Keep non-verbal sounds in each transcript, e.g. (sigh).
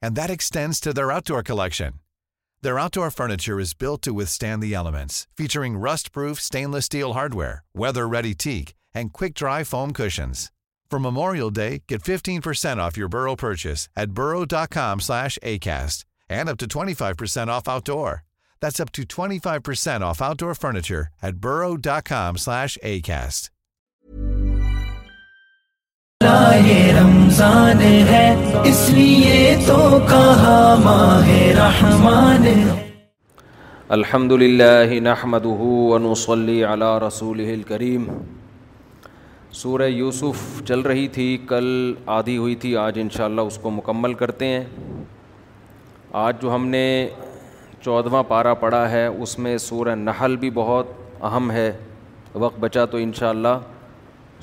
and that extends to their outdoor collection. Their outdoor furniture is built to withstand the elements, featuring rust-proof stainless steel hardware, weather-ready teak, and quick-dry foam cushions. For Memorial Day, get 15% off your Burrow purchase at burrow.com/acast and up to 25% off outdoor. That's up to 25% off outdoor furniture at burrow.com/acast. رمضان ہے اس لیے تو کہا ماہ رحمان الحمد للہ نحمد رسول کریم سورہ یوسف چل رہی تھی کل آدھی ہوئی تھی آج انشاءاللہ اس کو مکمل کرتے ہیں آج جو ہم نے چودھواں پارہ پڑھا ہے اس میں سورہ نحل بھی بہت اہم ہے وقت بچا تو انشاءاللہ اللہ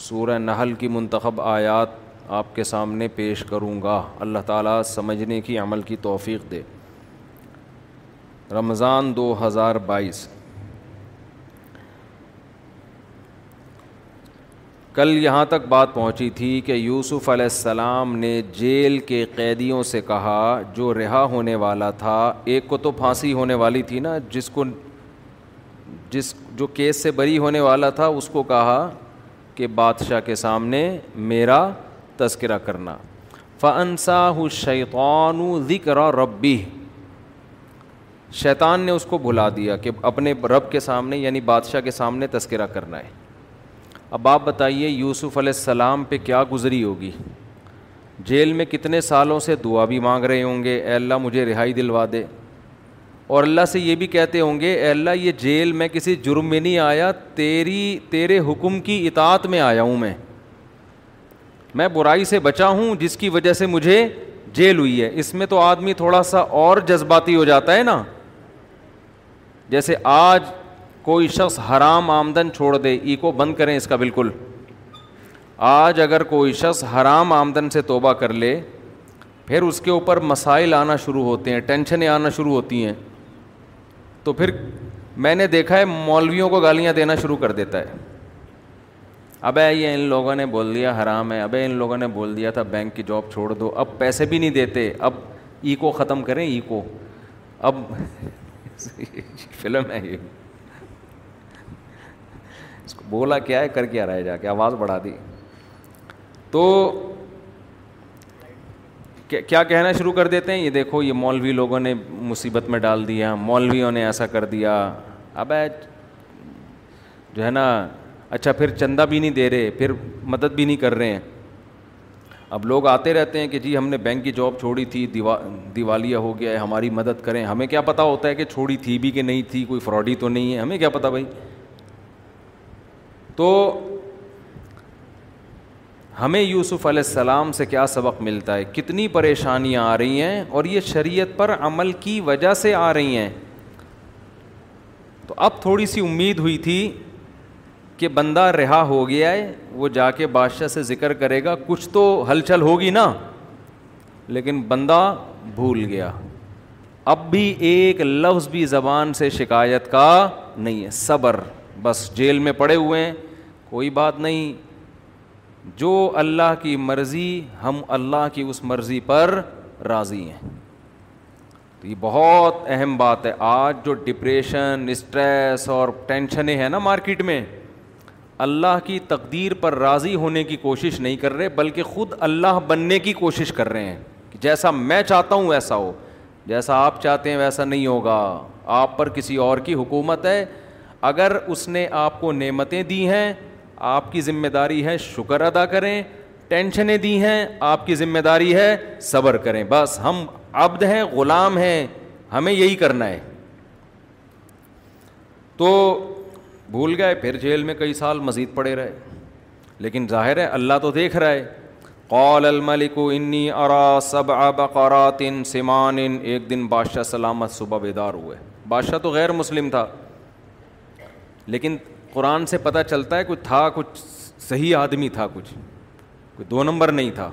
سورہ نحل کی منتخب آیات آپ کے سامنے پیش کروں گا اللہ تعالیٰ سمجھنے کی عمل کی توفیق دے رمضان دو ہزار بائیس کل یہاں تک بات پہنچی تھی کہ یوسف علیہ السلام نے جیل کے قیدیوں سے کہا جو رہا ہونے والا تھا ایک کو تو پھانسی ہونے والی تھی نا جس کو جس جو کیس سے بری ہونے والا تھا اس کو کہا کہ بادشاہ کے سامنے میرا تذکرہ کرنا ف شیطان ذکر ربی شیطان نے اس کو بھلا دیا کہ اپنے رب کے سامنے یعنی بادشاہ کے سامنے تذکرہ کرنا ہے اب آپ بتائیے یوسف علیہ السلام پہ کیا گزری ہوگی جیل میں کتنے سالوں سے دعا بھی مانگ رہے ہوں گے اے اللہ مجھے رہائی دلوا دے اور اللہ سے یہ بھی کہتے ہوں گے اے اللہ یہ جیل میں کسی جرم میں نہیں آیا تیری تیرے حکم کی اطاعت میں آیا ہوں میں برائی سے بچا ہوں جس کی وجہ سے مجھے جیل ہوئی ہے اس میں تو آدمی تھوڑا سا اور جذباتی ہو جاتا ہے نا جیسے آج کوئی شخص حرام آمدن چھوڑ دے ای کو بند کریں اس کا بالکل آج اگر کوئی شخص حرام آمدن سے توبہ کر لے پھر اس کے اوپر مسائل آنا شروع ہوتے ہیں ٹینشنیں آنا شروع ہوتی ہیں تو پھر میں نے دیکھا ہے مولویوں کو گالیاں دینا شروع کر دیتا ہے اب یہ ان لوگوں نے بول دیا حرام ہے ابے ان لوگوں نے بول دیا تھا بینک کی جاب چھوڑ دو اب پیسے بھی نہیں دیتے اب ایکو ختم کریں ایکو اب (laughs) فلم ہے یہ بولا کیا ہے کر کے ہر جا کے آواز بڑھا دی تو کیا کہنا شروع کر دیتے ہیں یہ دیکھو یہ مولوی لوگوں نے مصیبت میں ڈال دیا مولویوں نے ایسا کر دیا اب جو ہے نا اچھا پھر چندہ بھی نہیں دے رہے پھر مدد بھی نہیں کر رہے ہیں اب لوگ آتے رہتے ہیں کہ جی ہم نے بینک کی جاب چھوڑی تھی دیوا دیوالیہ ہو گیا ہے ہماری مدد کریں ہمیں کیا پتہ ہوتا ہے کہ چھوڑی تھی بھی کہ نہیں تھی کوئی فراڈی تو نہیں ہے ہمیں کیا پتہ بھائی تو ہمیں یوسف علیہ السلام سے کیا سبق ملتا ہے کتنی پریشانیاں آ رہی ہیں اور یہ شریعت پر عمل کی وجہ سے آ رہی ہیں تو اب تھوڑی سی امید ہوئی تھی کہ بندہ رہا ہو گیا ہے وہ جا کے بادشاہ سے ذکر کرے گا کچھ تو ہلچل ہوگی نا لیکن بندہ بھول گیا اب بھی ایک لفظ بھی زبان سے شکایت کا نہیں ہے صبر بس جیل میں پڑے ہوئے ہیں کوئی بات نہیں جو اللہ کی مرضی ہم اللہ کی اس مرضی پر راضی ہیں تو یہ بہت اہم بات ہے آج جو ڈپریشن اسٹریس اور ٹینشنیں ہیں نا مارکیٹ میں اللہ کی تقدیر پر راضی ہونے کی کوشش نہیں کر رہے بلکہ خود اللہ بننے کی کوشش کر رہے ہیں کہ جیسا میں چاہتا ہوں ویسا ہو جیسا آپ چاہتے ہیں ویسا نہیں ہوگا آپ پر کسی اور کی حکومت ہے اگر اس نے آپ کو نعمتیں دی ہیں آپ کی ذمہ داری ہے شکر ادا کریں ٹینشنیں دی ہیں آپ کی ذمہ داری ہے صبر کریں بس ہم عبد ہیں غلام ہیں ہمیں یہی کرنا ہے تو بھول گئے پھر جیل میں کئی سال مزید پڑے رہے لیکن ظاہر ہے اللہ تو دیکھ رہا ہے قال الملک انی ارا سب اب سمان ایک دن بادشاہ سلامت صبح بیدار ہوئے بادشاہ تو غیر مسلم تھا لیکن قرآن سے پتہ چلتا ہے کچھ تھا کچھ صحیح آدمی تھا کچھ کوئی دو نمبر نہیں تھا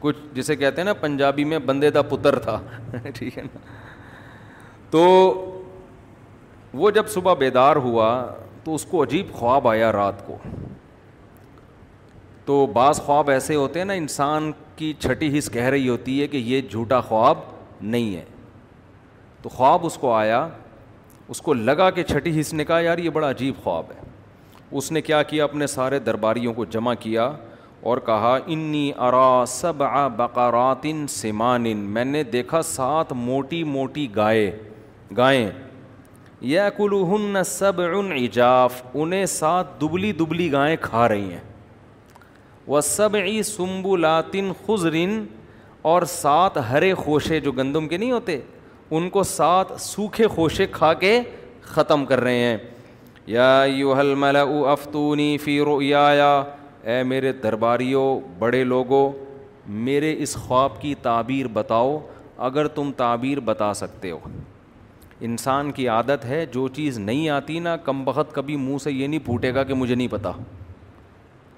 کچھ جسے کہتے ہیں نا پنجابی میں بندے دا پتر تھا (laughs) ٹھیک ہے نا تو وہ جب صبح بیدار ہوا تو اس کو عجیب خواب آیا رات کو تو بعض خواب ایسے ہوتے ہیں نا انسان کی چھٹی حص کہہ رہی ہوتی ہے کہ یہ جھوٹا خواب نہیں ہے تو خواب اس کو آیا اس کو لگا کہ چھٹی حص نے کہا یار یہ بڑا عجیب خواب ہے اس نے کیا کیا اپنے سارے درباریوں کو جمع کیا اور کہا انی ارا سب بکراتً سمان میں نے دیکھا سات موٹی موٹی گائے گائیں یا کلو ہن سب ان ایجاف انہیں سات دبلی دبلی گائیں کھا رہی ہیں وہ سب ای سمبلاتن خزر اور سات ہرے خوشے جو گندم کے نہیں ہوتے ان کو سات سوکھے خوشے کھا کے ختم کر رہے ہیں یا یو حل ملا او افتونی فیرو یا اے میرے درباریوں بڑے لوگوں میرے اس خواب کی تعبیر بتاؤ اگر تم تعبیر بتا سکتے ہو انسان کی عادت ہے جو چیز نہیں آتی نا کم بخت کبھی منہ سے یہ نہیں پھوٹے گا کہ مجھے نہیں پتہ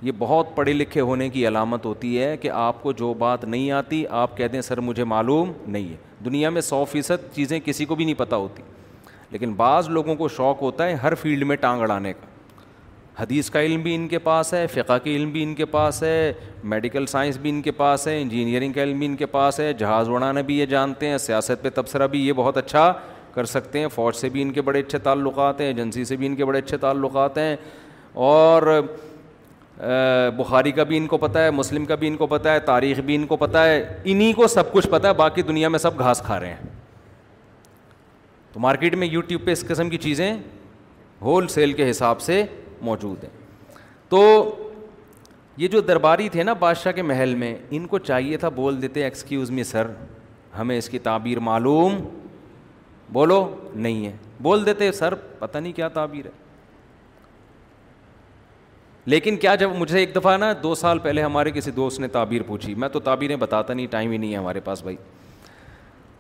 یہ بہت پڑھے لکھے ہونے کی علامت ہوتی ہے کہ آپ کو جو بات نہیں آتی آپ کہہ دیں سر مجھے معلوم نہیں ہے دنیا میں سو فیصد چیزیں کسی کو بھی نہیں پتہ ہوتی لیکن بعض لوگوں کو شوق ہوتا ہے ہر فیلڈ میں ٹانگ اڑانے کا حدیث کا علم بھی ان کے پاس ہے فقہ کے علم بھی ان کے پاس ہے میڈیکل سائنس بھی ان کے پاس ہے انجینئرنگ کا علم بھی ان کے پاس ہے جہاز اڑانا بھی یہ جانتے ہیں سیاست پہ تبصرہ بھی یہ بہت اچھا کر سکتے ہیں فوج سے بھی ان کے بڑے اچھے تعلقات ہیں ایجنسی سے بھی ان کے بڑے اچھے تعلقات ہیں اور بخاری کا بھی ان کو پتہ ہے مسلم کا بھی ان کو پتہ ہے تاریخ بھی ان کو پتہ ہے انہیں کو سب کچھ پتہ ہے باقی دنیا میں سب گھاس کھا رہے ہیں تو مارکیٹ میں یوٹیوب پہ اس قسم کی چیزیں ہول سیل کے حساب سے موجود ہیں تو یہ جو درباری تھے نا بادشاہ کے محل میں ان کو چاہیے تھا بول دیتے ایکسکیوز میں سر ہمیں اس کی تعبیر معلوم بولو نہیں ہے بول دیتے سر پتہ نہیں کیا تعبیر ہے لیکن کیا جب مجھے ایک دفعہ نا دو سال پہلے ہمارے کسی دوست نے تعبیر پوچھی میں تو تعبیریں بتاتا نہیں ٹائم ہی نہیں ہے ہمارے پاس بھائی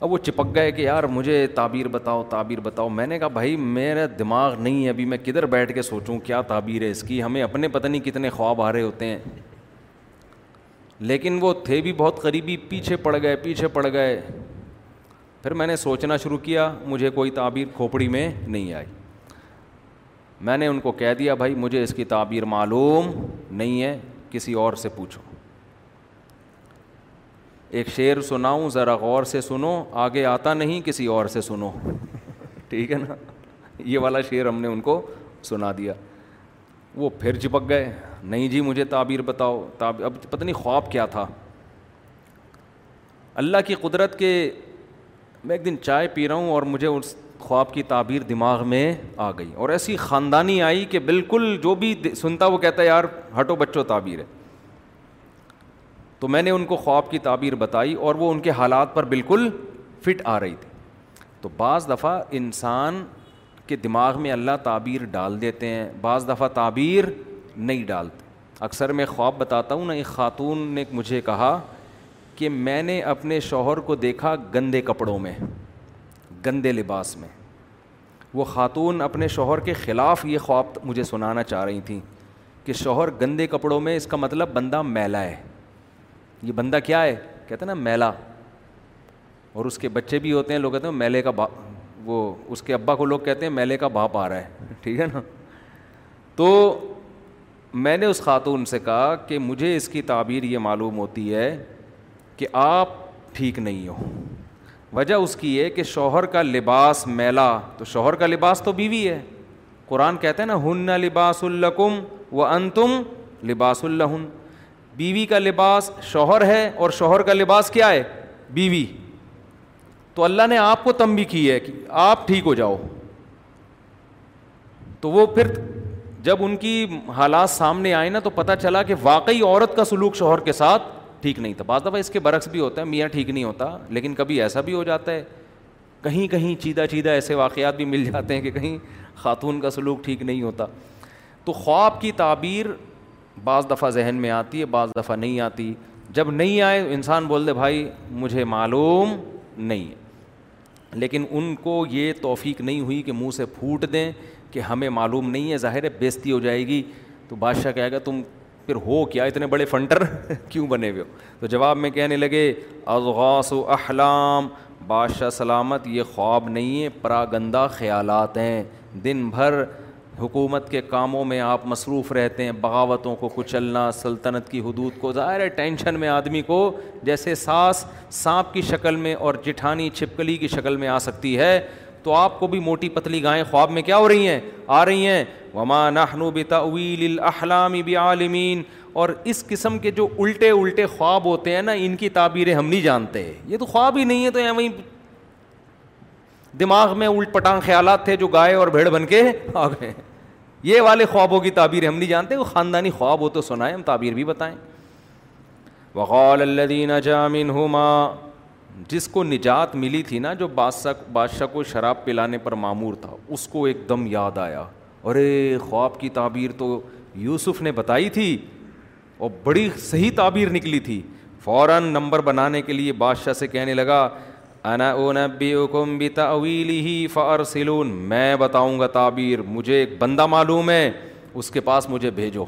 اب وہ چپک گئے کہ یار مجھے تعبیر بتاؤ تعبیر بتاؤ میں نے کہا بھائی میرا دماغ نہیں ہے ابھی میں کدھر بیٹھ کے سوچوں کیا تعبیر ہے اس کی ہمیں اپنے پتہ نہیں کتنے خواب آ رہے ہوتے ہیں لیکن وہ تھے بھی بہت قریبی پیچھے پڑ گئے پیچھے پڑ گئے پھر میں نے سوچنا شروع کیا مجھے کوئی تعبیر کھوپڑی میں نہیں آئی میں نے ان کو کہہ دیا بھائی مجھے اس کی تعبیر معلوم نہیں ہے کسی اور سے پوچھو ایک شعر سناؤں ذرا غور سے سنو آگے آتا نہیں کسی اور سے سنو ٹھیک ہے نا یہ والا شعر ہم نے ان کو سنا دیا وہ پھر چپک گئے نہیں جی مجھے تعبیر بتاؤ اب پتہ نہیں خواب کیا تھا اللہ کی قدرت کے میں ایک دن چائے پی رہا ہوں اور مجھے اس خواب کی تعبیر دماغ میں آ گئی اور ایسی خاندانی آئی کہ بالکل جو بھی سنتا وہ کہتا ہے یار ہٹو بچو تعبیر ہے تو میں نے ان کو خواب کی تعبیر بتائی اور وہ ان کے حالات پر بالکل فٹ آ رہی تھی تو بعض دفعہ انسان کے دماغ میں اللہ تعبیر ڈال دیتے ہیں بعض دفعہ تعبیر نہیں ڈالتے اکثر میں خواب بتاتا ہوں نا ایک خاتون نے مجھے کہا کہ میں نے اپنے شوہر کو دیکھا گندے کپڑوں میں گندے لباس میں وہ خاتون اپنے شوہر کے خلاف یہ خواب مجھے سنانا چاہ رہی تھیں کہ شوہر گندے کپڑوں میں اس کا مطلب بندہ میلا ہے یہ بندہ کیا ہے کہتے ہیں نا میلا اور اس کے بچے بھی ہوتے ہیں لوگ کہتے ہیں میلے کا باپ وہ اس کے ابا کو لوگ کہتے ہیں میلے کا باپ آ رہا ہے ٹھیک ہے نا تو میں نے اس خاتون سے کہا کہ مجھے اس کی تعبیر یہ معلوم ہوتی ہے کہ آپ ٹھیک نہیں ہو وجہ اس کی ہے کہ شوہر کا لباس میلا تو شوہر کا لباس تو بیوی ہے قرآن کہتے ہیں نا ہن لباس القم و ان تم لباس الہن بیوی کا لباس شوہر ہے اور شوہر کا لباس کیا ہے بیوی تو اللہ نے آپ کو تم بھی کی ہے کہ آپ ٹھیک ہو جاؤ تو وہ پھر جب ان کی حالات سامنے آئے نا تو پتہ چلا کہ واقعی عورت کا سلوک شوہر کے ساتھ ٹھیک نہیں تھا بعض دفعہ اس کے برعکس بھی ہوتا ہے میاں ٹھیک نہیں ہوتا لیکن کبھی ایسا بھی ہو جاتا ہے کہیں کہیں چیدہ چیدہ ایسے واقعات بھی مل جاتے ہیں کہ کہیں خاتون کا سلوک ٹھیک نہیں ہوتا تو خواب کی تعبیر بعض دفعہ ذہن میں آتی ہے بعض دفعہ نہیں آتی جب نہیں آئے تو انسان بول دے بھائی مجھے معلوم نہیں ہے لیکن ان کو یہ توفیق نہیں ہوئی کہ منہ سے پھوٹ دیں کہ ہمیں معلوم نہیں ہے ظاہر ہے بیزتی ہو جائے گی تو بادشاہ کہے گا تم پھر ہو کیا اتنے بڑے فنٹر (laughs) کیوں بنے ہوئے ہو تو جواب میں کہنے لگے اضاص و احلام بادشاہ سلامت یہ خواب نہیں ہے پرا گندہ خیالات ہیں دن بھر حکومت کے کاموں میں آپ مصروف رہتے ہیں بغاوتوں کو کچلنا سلطنت کی حدود کو ظاہر ہے ٹینشن میں آدمی کو جیسے سانس سانپ کی شکل میں اور جٹھانی چھپکلی کی شکل میں آ سکتی ہے تو آپ کو بھی موٹی پتلی گائیں خواب میں کیا ہو رہی ہیں آ رہی ہیں وما نحنو طویل الاحلام بعالمین اور اس قسم کے جو الٹے الٹے خواب ہوتے ہیں نا ان کی تعبیریں ہم نہیں جانتے یہ تو خواب ہی نہیں ہے تو یا وہیں دماغ میں الٹ پٹانگ خیالات تھے جو گائے اور بھیڑ بن کے آ گئے یہ والے خوابوں کی تعبیر ہم نہیں جانتے وہ خاندانی خواب ہو تو سنائیں ہم تعبیر بھی بتائیں جامن جس کو نجات ملی تھی نا جو بادشاہ بادشاہ کو شراب پلانے پر معمور تھا اس کو ایک دم یاد آیا ارے خواب کی تعبیر تو یوسف نے بتائی تھی اور بڑی صحیح تعبیر نکلی تھی فوراً نمبر بنانے کے لیے بادشاہ سے کہنے لگا انا فارسلون میں بتاؤں گا تعبیر مجھے ایک بندہ معلوم ہے اس کے پاس مجھے بھیجو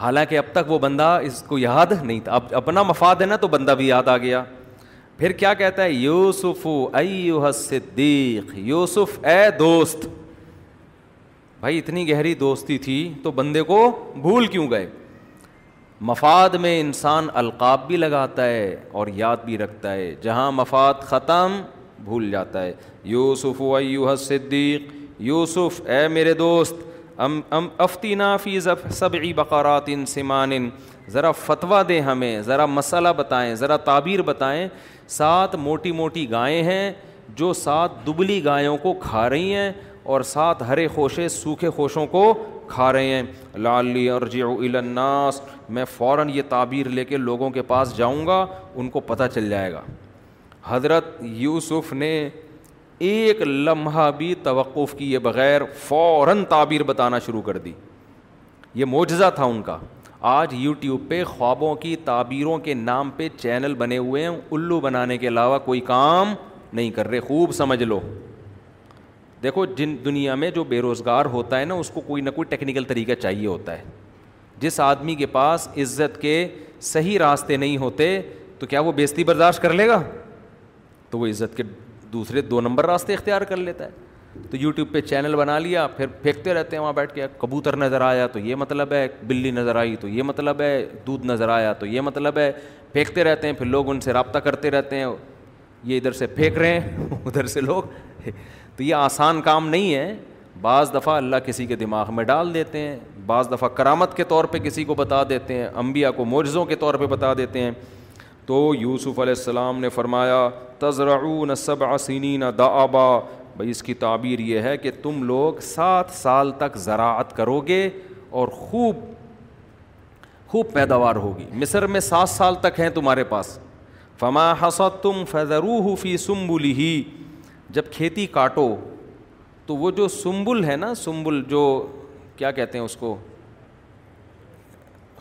حالانکہ اب تک وہ بندہ اس کو یاد نہیں تھا اب اپنا مفاد ہے نا تو بندہ بھی یاد آ گیا پھر کیا کہتا ہے یوسف صدیق یوسف اے دوست بھائی اتنی گہری دوستی تھی تو بندے کو بھول کیوں گئے مفاد میں انسان القاب بھی لگاتا ہے اور یاد بھی رکھتا ہے جہاں مفاد ختم بھول جاتا ہے یوسف و ایوہ صدیق یوسف اے میرے دوست ام ام افتی نافی ضف صبی بقاراتً سمان ذرا فتویٰ دیں ہمیں ذرا مسئلہ بتائیں ذرا تعبیر بتائیں سات موٹی موٹی گائیں ہیں جو سات دبلی گایوں کو کھا رہی ہیں اور سات ہرے خوشے سوکھے خوشوں کو کھا رہے ہیں لالی الناس میں فوراً یہ تعبیر لے کے لوگوں کے پاس جاؤں گا ان کو پتہ چل جائے گا حضرت یوسف نے ایک لمحہ بھی توقف کیے بغیر فوراً تعبیر بتانا شروع کر دی یہ معجزہ تھا ان کا آج یوٹیوب پہ خوابوں کی تعبیروں کے نام پہ چینل بنے ہوئے ہیں الو بنانے کے علاوہ کوئی کام نہیں کر رہے خوب سمجھ لو دیکھو جن دنیا میں جو بے روزگار ہوتا ہے نا اس کو کوئی نہ کوئی ٹیکنیکل طریقہ چاہیے ہوتا ہے جس آدمی کے پاس عزت کے صحیح راستے نہیں ہوتے تو کیا وہ بیشتی برداشت کر لے گا تو وہ عزت کے دوسرے دو نمبر راستے اختیار کر لیتا ہے تو یوٹیوب پہ چینل بنا لیا پھر پھینکتے رہتے ہیں وہاں بیٹھ کے کبوتر نظر آیا تو یہ مطلب ہے بلی نظر آئی تو یہ مطلب ہے دودھ نظر آیا تو یہ مطلب ہے پھینکتے رہتے ہیں پھر لوگ ان سے رابطہ کرتے رہتے ہیں یہ ادھر سے پھینک رہے ہیں (laughs) ادھر سے لوگ تو یہ آسان کام نہیں ہے بعض دفعہ اللہ کسی کے دماغ میں ڈال دیتے ہیں بعض دفعہ کرامت کے طور پہ کسی کو بتا دیتے ہیں انبیاء کو معجزوں کے طور پہ بتا دیتے ہیں تو یوسف علیہ السلام نے فرمایا تزرعون سبع سنین عسینی نہ دا آبا بھائی اس کی تعبیر یہ ہے کہ تم لوگ سات سال تک زراعت کرو گے اور خوب خوب پیداوار ہوگی مصر میں سات سال تک ہیں تمہارے پاس فما حسد تم فضرو فی سمبلی ہی جب کھیتی کاٹو تو وہ جو سمبل ہے نا سمبل جو کیا کہتے ہیں اس کو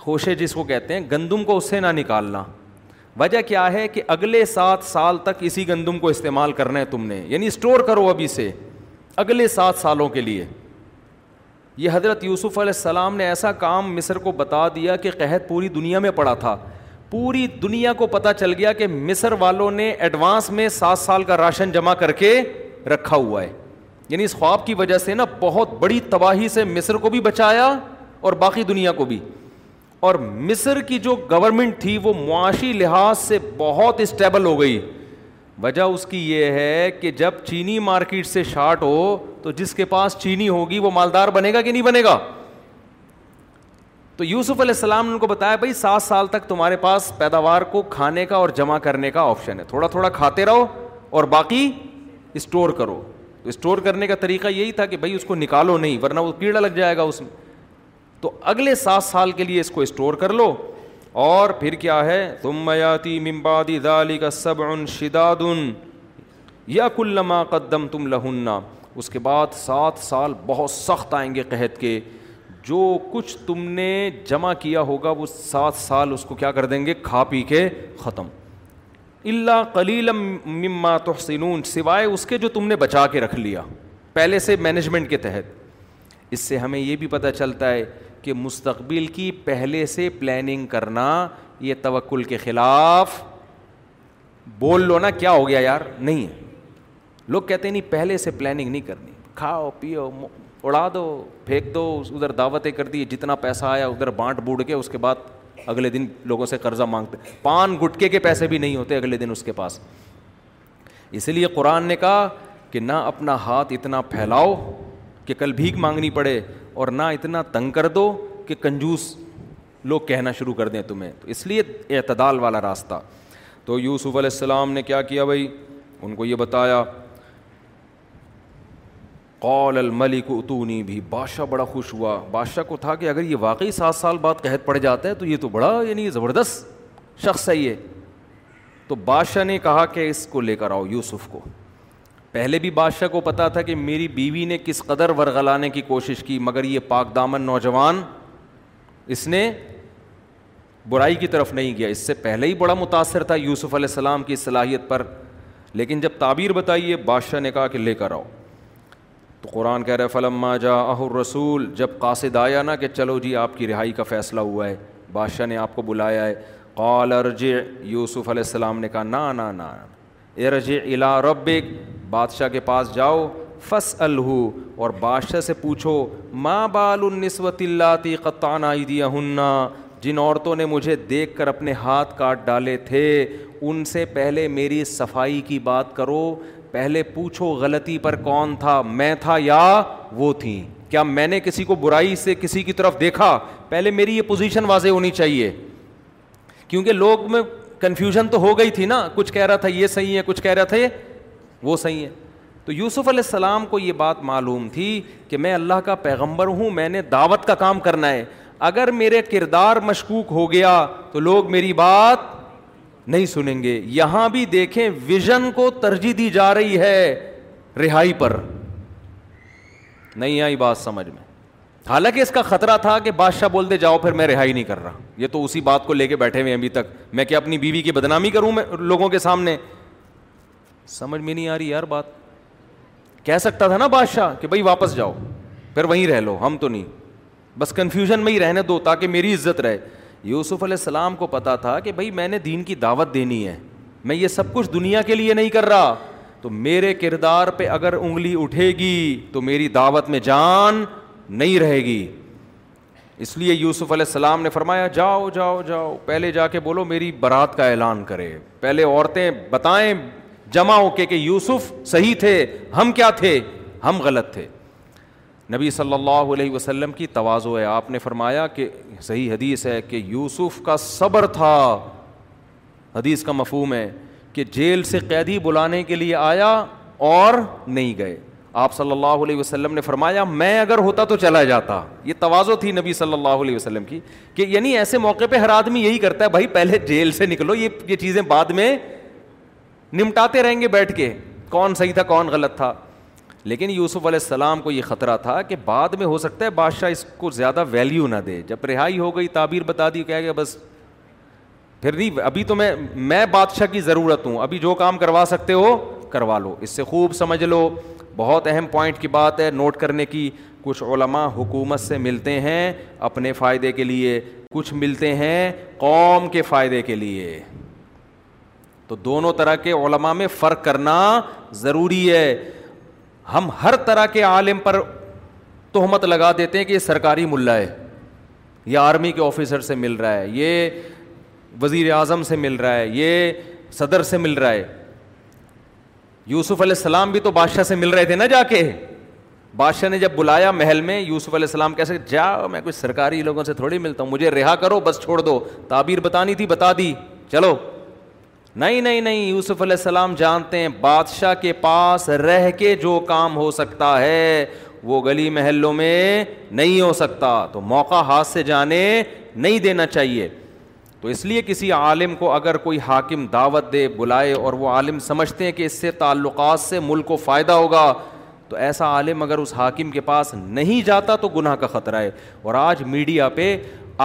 ہوشے جس کو کہتے ہیں گندم کو اس سے نہ نکالنا وجہ کیا ہے کہ اگلے سات سال تک اسی گندم کو استعمال کرنا ہے تم نے یعنی اسٹور کرو ابھی سے اگلے سات سالوں کے لیے یہ حضرت یوسف علیہ السلام نے ایسا کام مصر کو بتا دیا کہ قحط پوری دنیا میں پڑا تھا پوری دنیا کو پتہ چل گیا کہ مصر والوں نے ایڈوانس میں سات سال کا راشن جمع کر کے رکھا ہوا ہے یعنی اس خواب کی وجہ سے نا بہت بڑی تباہی سے مصر کو بھی بچایا اور باقی دنیا کو بھی اور مصر کی جو گورنمنٹ تھی وہ معاشی لحاظ سے بہت اسٹیبل ہو گئی وجہ اس کی یہ ہے کہ جب چینی مارکیٹ سے شارٹ ہو تو جس کے پاس چینی ہوگی وہ مالدار بنے گا کہ نہیں بنے گا تو یوسف علیہ السلام نے ان کو بتایا بھائی سات سال تک تمہارے پاس پیداوار کو کھانے کا اور جمع کرنے کا آپشن ہے تھوڑا تھوڑا کھاتے رہو اور باقی اسٹور کرو اسٹور کرنے کا طریقہ یہی تھا کہ بھائی اس کو نکالو نہیں ورنہ وہ کیڑا لگ جائے گا اس میں تو اگلے سات سال کے لیے اس کو اسٹور کر لو اور پھر کیا ہے تم میاتی ممبادی دالی کا سب ان شداد یا کلا قدم تم لہنہ اس کے بعد سات سال بہت سخت آئیں گے قحط کے جو کچھ تم نے جمع کیا ہوگا وہ سات سال اس کو کیا کر دیں گے کھا پی کے ختم اللہ کلیلم مما تو سوائے اس کے جو تم نے بچا کے رکھ لیا پہلے سے مینجمنٹ کے تحت اس سے ہمیں یہ بھی پتہ چلتا ہے کہ مستقبل کی پہلے سے پلاننگ کرنا یہ توکل کے خلاف بول لو نا کیا ہو گیا یار نہیں ہے لوگ کہتے نہیں پہلے سے پلاننگ نہیں کرنی کھاؤ پیو اڑا دو پھینک دو ادھر دعوتیں کر دی جتنا پیسہ آیا ادھر بانٹ بوٹ کے اس کے بعد اگلے دن لوگوں سے قرضہ مانگتے پان گٹکے کے پیسے بھی نہیں ہوتے اگلے دن اس کے پاس اسی لیے قرآن نے کہا کہ نہ اپنا ہاتھ اتنا پھیلاؤ کہ کل بھیک مانگنی پڑے اور نہ اتنا تنگ کر دو کہ کنجوس لوگ کہنا شروع کر دیں تمہیں تو اس لیے اعتدال والا راستہ تو یوسف علیہ السلام نے کیا کیا بھائی ان کو یہ بتایا قول الملک اتونی بھی بادشاہ بڑا خوش ہوا بادشاہ کو تھا کہ اگر یہ واقعی سات سال بعد قحط پڑ جاتا ہے تو یہ تو بڑا یعنی زبردست شخص ہے یہ تو بادشاہ نے کہا کہ اس کو لے کر آؤ یوسف کو پہلے بھی بادشاہ کو پتا تھا کہ میری بیوی نے کس قدر ورغلانے کی کوشش کی مگر یہ پاک دامن نوجوان اس نے برائی کی طرف نہیں گیا اس سے پہلے ہی بڑا متاثر تھا یوسف علیہ السلام کی صلاحیت پر لیکن جب تعبیر بتائیے بادشاہ نے کہا کہ لے کر آؤ تو قرآن کہہ رہے فلم جا اہ رسول جب قاصد آیا نا کہ چلو جی آپ کی رہائی کا فیصلہ ہوا ہے بادشاہ نے آپ کو بلایا ہے قال ارجع یوسف علیہ السلام نے کہا نا نا نا اے رج ربک بادشاہ کے پاس جاؤ فص الح اور بادشاہ سے پوچھو ماں بال النسوۃ اللہ تی قطانہ جن عورتوں نے مجھے دیکھ کر اپنے ہاتھ کاٹ ڈالے تھے ان سے پہلے میری صفائی کی بات کرو پہلے پوچھو غلطی پر کون تھا میں تھا یا وہ تھی کیا میں نے کسی کو برائی سے کسی کی طرف دیکھا پہلے میری یہ پوزیشن واضح ہونی چاہیے کیونکہ لوگ میں کنفیوژن تو ہو گئی تھی نا کچھ کہہ رہا تھا یہ صحیح ہے کچھ کہہ تھا یہ وہ صحیح ہے تو یوسف علیہ السلام کو یہ بات معلوم تھی کہ میں اللہ کا پیغمبر ہوں میں نے دعوت کا کام کرنا ہے اگر میرے کردار مشکوک ہو گیا تو لوگ میری بات نہیں سنیں گے یہاں بھی دیکھیں ویژن کو ترجیح دی جا رہی ہے رہائی پر نہیں آئی بات سمجھ میں حالانکہ اس کا خطرہ تھا کہ بادشاہ بول دے جاؤ پھر میں رہائی نہیں کر رہا یہ تو اسی بات کو لے کے بیٹھے ہوئے ابھی تک میں کیا اپنی بیوی کی بدنامی کروں میں لوگوں کے سامنے سمجھ میں نہیں آ رہی یار بات کہہ سکتا تھا نا بادشاہ کہ بھائی واپس جاؤ پھر وہیں رہ لو ہم تو نہیں بس کنفیوژن میں ہی رہنے دو تاکہ میری عزت رہے یوسف علیہ السلام کو پتا تھا کہ بھائی میں نے دین کی دعوت دینی ہے میں یہ سب کچھ دنیا کے لیے نہیں کر رہا تو میرے کردار پہ اگر انگلی اٹھے گی تو میری دعوت میں جان نہیں رہے گی اس لیے یوسف علیہ السلام نے فرمایا جاؤ جاؤ جاؤ پہلے جا کے بولو میری برات کا اعلان کرے پہلے عورتیں بتائیں جمع ہو کے کہ یوسف صحیح تھے ہم کیا تھے ہم غلط تھے نبی صلی اللہ علیہ وسلم کی توازو ہے آپ نے فرمایا کہ صحیح حدیث ہے کہ یوسف کا صبر تھا حدیث کا مفہوم ہے کہ جیل سے قیدی بلانے کے لیے آیا اور نہیں گئے آپ صلی اللہ علیہ وسلم نے فرمایا میں اگر ہوتا تو چلا جاتا یہ توازو تھی نبی صلی اللہ علیہ وسلم کی کہ یعنی ایسے موقع پہ ہر آدمی یہی کرتا ہے بھائی پہلے جیل سے نکلو یہ یہ چیزیں بعد میں نمٹاتے رہیں گے بیٹھ کے کون صحیح تھا کون غلط تھا لیکن یوسف علیہ السلام کو یہ خطرہ تھا کہ بعد میں ہو سکتا ہے بادشاہ اس کو زیادہ ویلیو نہ دے جب رہائی ہو گئی تعبیر بتا دی بس پھر نہیں ابھی تو میں میں بادشاہ کی ضرورت ہوں ابھی جو کام کروا سکتے ہو کروا لو اس سے خوب سمجھ لو بہت اہم پوائنٹ کی بات ہے نوٹ کرنے کی کچھ علماء حکومت سے ملتے ہیں اپنے فائدے کے لیے کچھ ملتے ہیں قوم کے فائدے کے لیے تو دونوں طرح کے علماء میں فرق کرنا ضروری ہے ہم ہر طرح کے عالم پر تہمت لگا دیتے ہیں کہ یہ سرکاری ملا ہے یہ آرمی کے آفیسر سے مل رہا ہے یہ وزیر اعظم سے مل رہا ہے یہ صدر سے مل رہا ہے یوسف علیہ السلام بھی تو بادشاہ سے مل رہے تھے نا جا کے بادشاہ نے جب بلایا محل میں یوسف علیہ السلام کیسے جا میں کچھ سرکاری لوگوں سے تھوڑی ملتا ہوں مجھے رہا کرو بس چھوڑ دو تعبیر بتانی تھی بتا دی چلو نہیں نہیں نہیں یوسف علیہ السلام جانتے ہیں بادشاہ کے پاس رہ کے جو کام ہو سکتا ہے وہ گلی محلوں میں نہیں ہو سکتا تو موقع ہاتھ سے جانے نہیں دینا چاہیے تو اس لیے کسی عالم کو اگر کوئی حاکم دعوت دے بلائے اور وہ عالم سمجھتے ہیں کہ اس سے تعلقات سے ملک کو فائدہ ہوگا تو ایسا عالم اگر اس حاکم کے پاس نہیں جاتا تو گناہ کا خطرہ ہے اور آج میڈیا پہ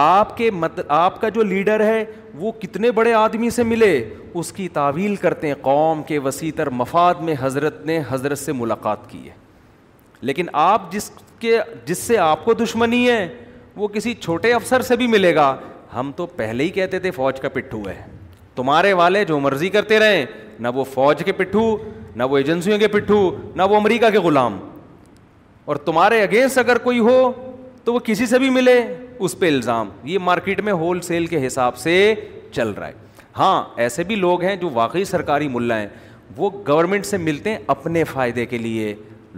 آپ کے مت آپ کا جو لیڈر ہے وہ کتنے بڑے آدمی سے ملے اس کی تعویل کرتے ہیں قوم کے وسیع تر مفاد میں حضرت نے حضرت سے ملاقات کی ہے لیکن آپ جس کے جس سے آپ کو دشمنی ہے وہ کسی چھوٹے افسر سے بھی ملے گا ہم تو پہلے ہی کہتے تھے فوج کا پٹھو ہے تمہارے والے جو مرضی کرتے رہیں نہ وہ فوج کے پٹھو نہ وہ ایجنسیوں کے پٹھو نہ وہ امریکہ کے غلام اور تمہارے اگینسٹ اگر کوئی ہو تو وہ کسی سے بھی ملے اس پہ الزام یہ مارکیٹ میں ہول سیل کے حساب سے چل رہا ہے ہاں ایسے بھی لوگ ہیں جو واقعی سرکاری ملا ہیں وہ گورنمنٹ سے ملتے ہیں اپنے فائدے کے لیے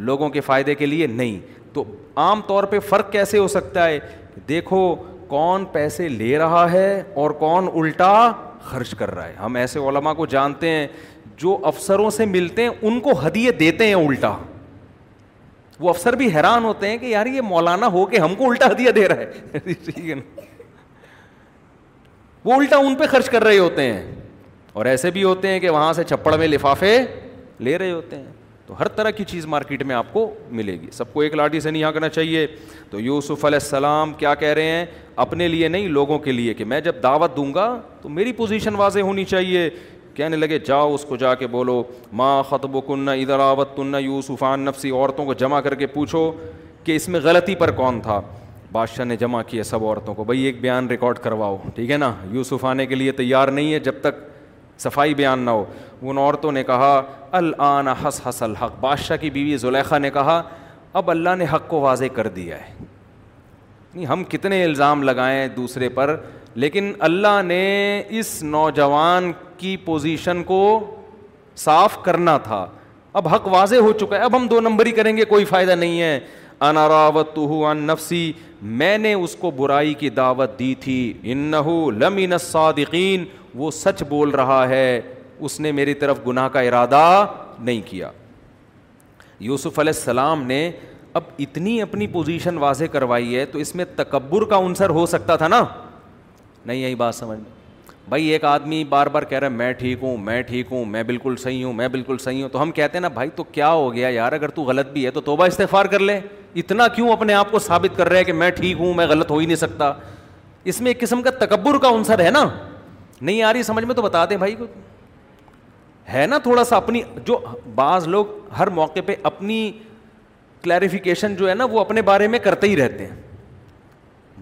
لوگوں کے فائدے کے لیے نہیں تو عام طور پہ فرق کیسے ہو سکتا ہے دیکھو کون پیسے لے رہا ہے اور کون الٹا خرچ کر رہا ہے ہم ایسے علماء کو جانتے ہیں جو افسروں سے ملتے ہیں ان کو ہدیے دیتے ہیں الٹا وہ افسر بھی حیران ہوتے ہیں کہ یار یہ مولانا ہو کے ہم کو الٹا ہدیہ دے رہا ہے ٹھیک ہے نا وہ الٹا ان پہ خرچ کر رہے ہوتے ہیں اور ایسے بھی ہوتے ہیں کہ وہاں سے چھپڑ میں لفافے لے رہے ہوتے ہیں تو ہر طرح کی چیز مارکیٹ میں آپ کو ملے گی سب کو ایک لاٹھی سے نہیں ہاں چاہیے تو یوسف علیہ السلام کیا کہہ رہے ہیں اپنے لیے نہیں لوگوں کے لیے کہ میں جب دعوت دوں گا تو میری پوزیشن واضح ہونی چاہیے کہنے لگے جاؤ اس کو جا کے بولو ماں خطب و کننا ادھر آوت تن یو نفسی عورتوں کو جمع کر کے پوچھو کہ اس میں غلطی پر کون تھا بادشاہ نے جمع کیا سب عورتوں کو بھائی ایک بیان ریکارڈ کرواؤ ٹھیک ہے نا یوسف آنے کے لیے تیار نہیں ہے جب تک صفائی بیان نہ ہو ان عورتوں نے کہا الآن حس حس الحق بادشاہ کی بیوی زلیخہ نے کہا اب اللہ نے حق کو واضح کر دیا ہے نہیں یعنی ہم کتنے الزام لگائیں دوسرے پر لیکن اللہ نے اس نوجوان کی پوزیشن کو صاف کرنا تھا اب حق واضح ہو چکا ہے اب ہم دو نمبر ہی کریں گے کوئی فائدہ نہیں ہے نفسی میں نے اس کو برائی کی دعوت دی تھی وہ سچ بول رہا ہے اس نے میری طرف گناہ کا ارادہ نہیں کیا یوسف علیہ السلام نے اب اتنی اپنی پوزیشن واضح کروائی ہے تو اس میں تکبر کا عنصر ہو سکتا تھا نا نہیں یہی بات سمجھ بھائی ایک آدمی بار بار کہہ رہا ہے میں ٹھیک ہوں میں ٹھیک ہوں میں بالکل صحیح ہوں میں بالکل صحیح ہوں تو ہم کہتے ہیں نا بھائی تو کیا ہو گیا یار اگر تو غلط بھی ہے تو توبہ استفار کر لے اتنا کیوں اپنے آپ کو ثابت کر رہے ہیں کہ میں ٹھیک ہوں میں غلط ہو ہی نہیں سکتا اس میں ایک قسم کا تکبر کا عنصر ہے نا نہیں آ رہی سمجھ میں تو بتا دیں بھائی ہے نا تھوڑا سا اپنی جو بعض لوگ ہر موقع پہ اپنی کلیریفیکیشن جو ہے نا وہ اپنے بارے میں کرتے ہی رہتے ہیں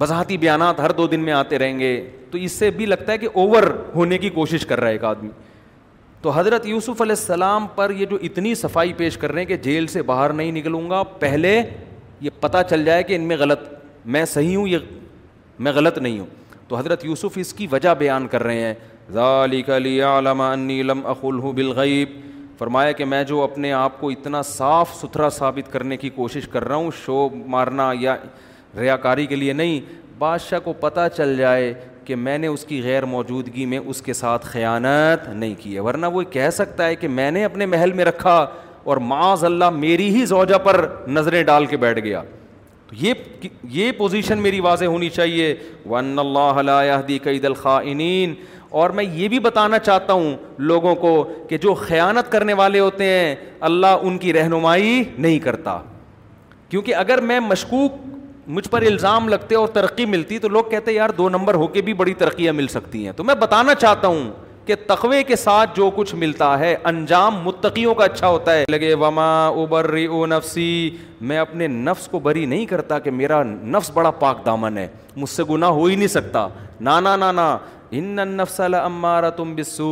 وضاحتی بیانات ہر دو دن میں آتے رہیں گے تو اس سے بھی لگتا ہے کہ اوور ہونے کی کوشش کر رہا ہے ایک آدمی تو حضرت یوسف علیہ السلام پر یہ جو اتنی صفائی پیش کر رہے ہیں کہ جیل سے باہر نہیں نکلوں گا پہلے یہ پتہ چل جائے کہ ان میں غلط میں صحیح ہوں یہ میں غلط نہیں ہوں تو حضرت یوسف اس کی وجہ بیان کر رہے ہیں ذالک کلی علم لم اخل بالغیب فرمایا کہ میں جو اپنے آپ کو اتنا صاف ستھرا ثابت کرنے کی کوشش کر رہا ہوں شو مارنا یا ریا کاری کے لیے نہیں بادشاہ کو پتہ چل جائے کہ میں نے اس کی غیر موجودگی میں اس کے ساتھ خیانت نہیں کی ہے ورنہ وہ کہہ سکتا ہے کہ میں نے اپنے محل میں رکھا اور معاذ اللہ میری ہی زوجہ پر نظریں ڈال کے بیٹھ گیا تو یہ یہ پوزیشن میری واضح ہونی چاہیے ون اللہ اللّہ قید الخائنین اور میں یہ بھی بتانا چاہتا ہوں لوگوں کو کہ جو خیانت کرنے والے ہوتے ہیں اللہ ان کی رہنمائی نہیں کرتا کیونکہ اگر میں مشکوک مجھ پر الزام لگتے اور ترقی ملتی تو لوگ کہتے یار دو نمبر ہو کے بھی بڑی ترقیاں مل سکتی ہیں تو میں بتانا چاہتا ہوں کہ تقوے کے ساتھ جو کچھ ملتا ہے انجام متقیوں کا اچھا ہوتا ہے لگے وما ابر او نفسی میں اپنے نفس کو بری نہیں کرتا کہ میرا نفس بڑا پاک دامن ہے مجھ سے گناہ ہو ہی نہیں سکتا نانا نانا ان نفس المارا تم بسو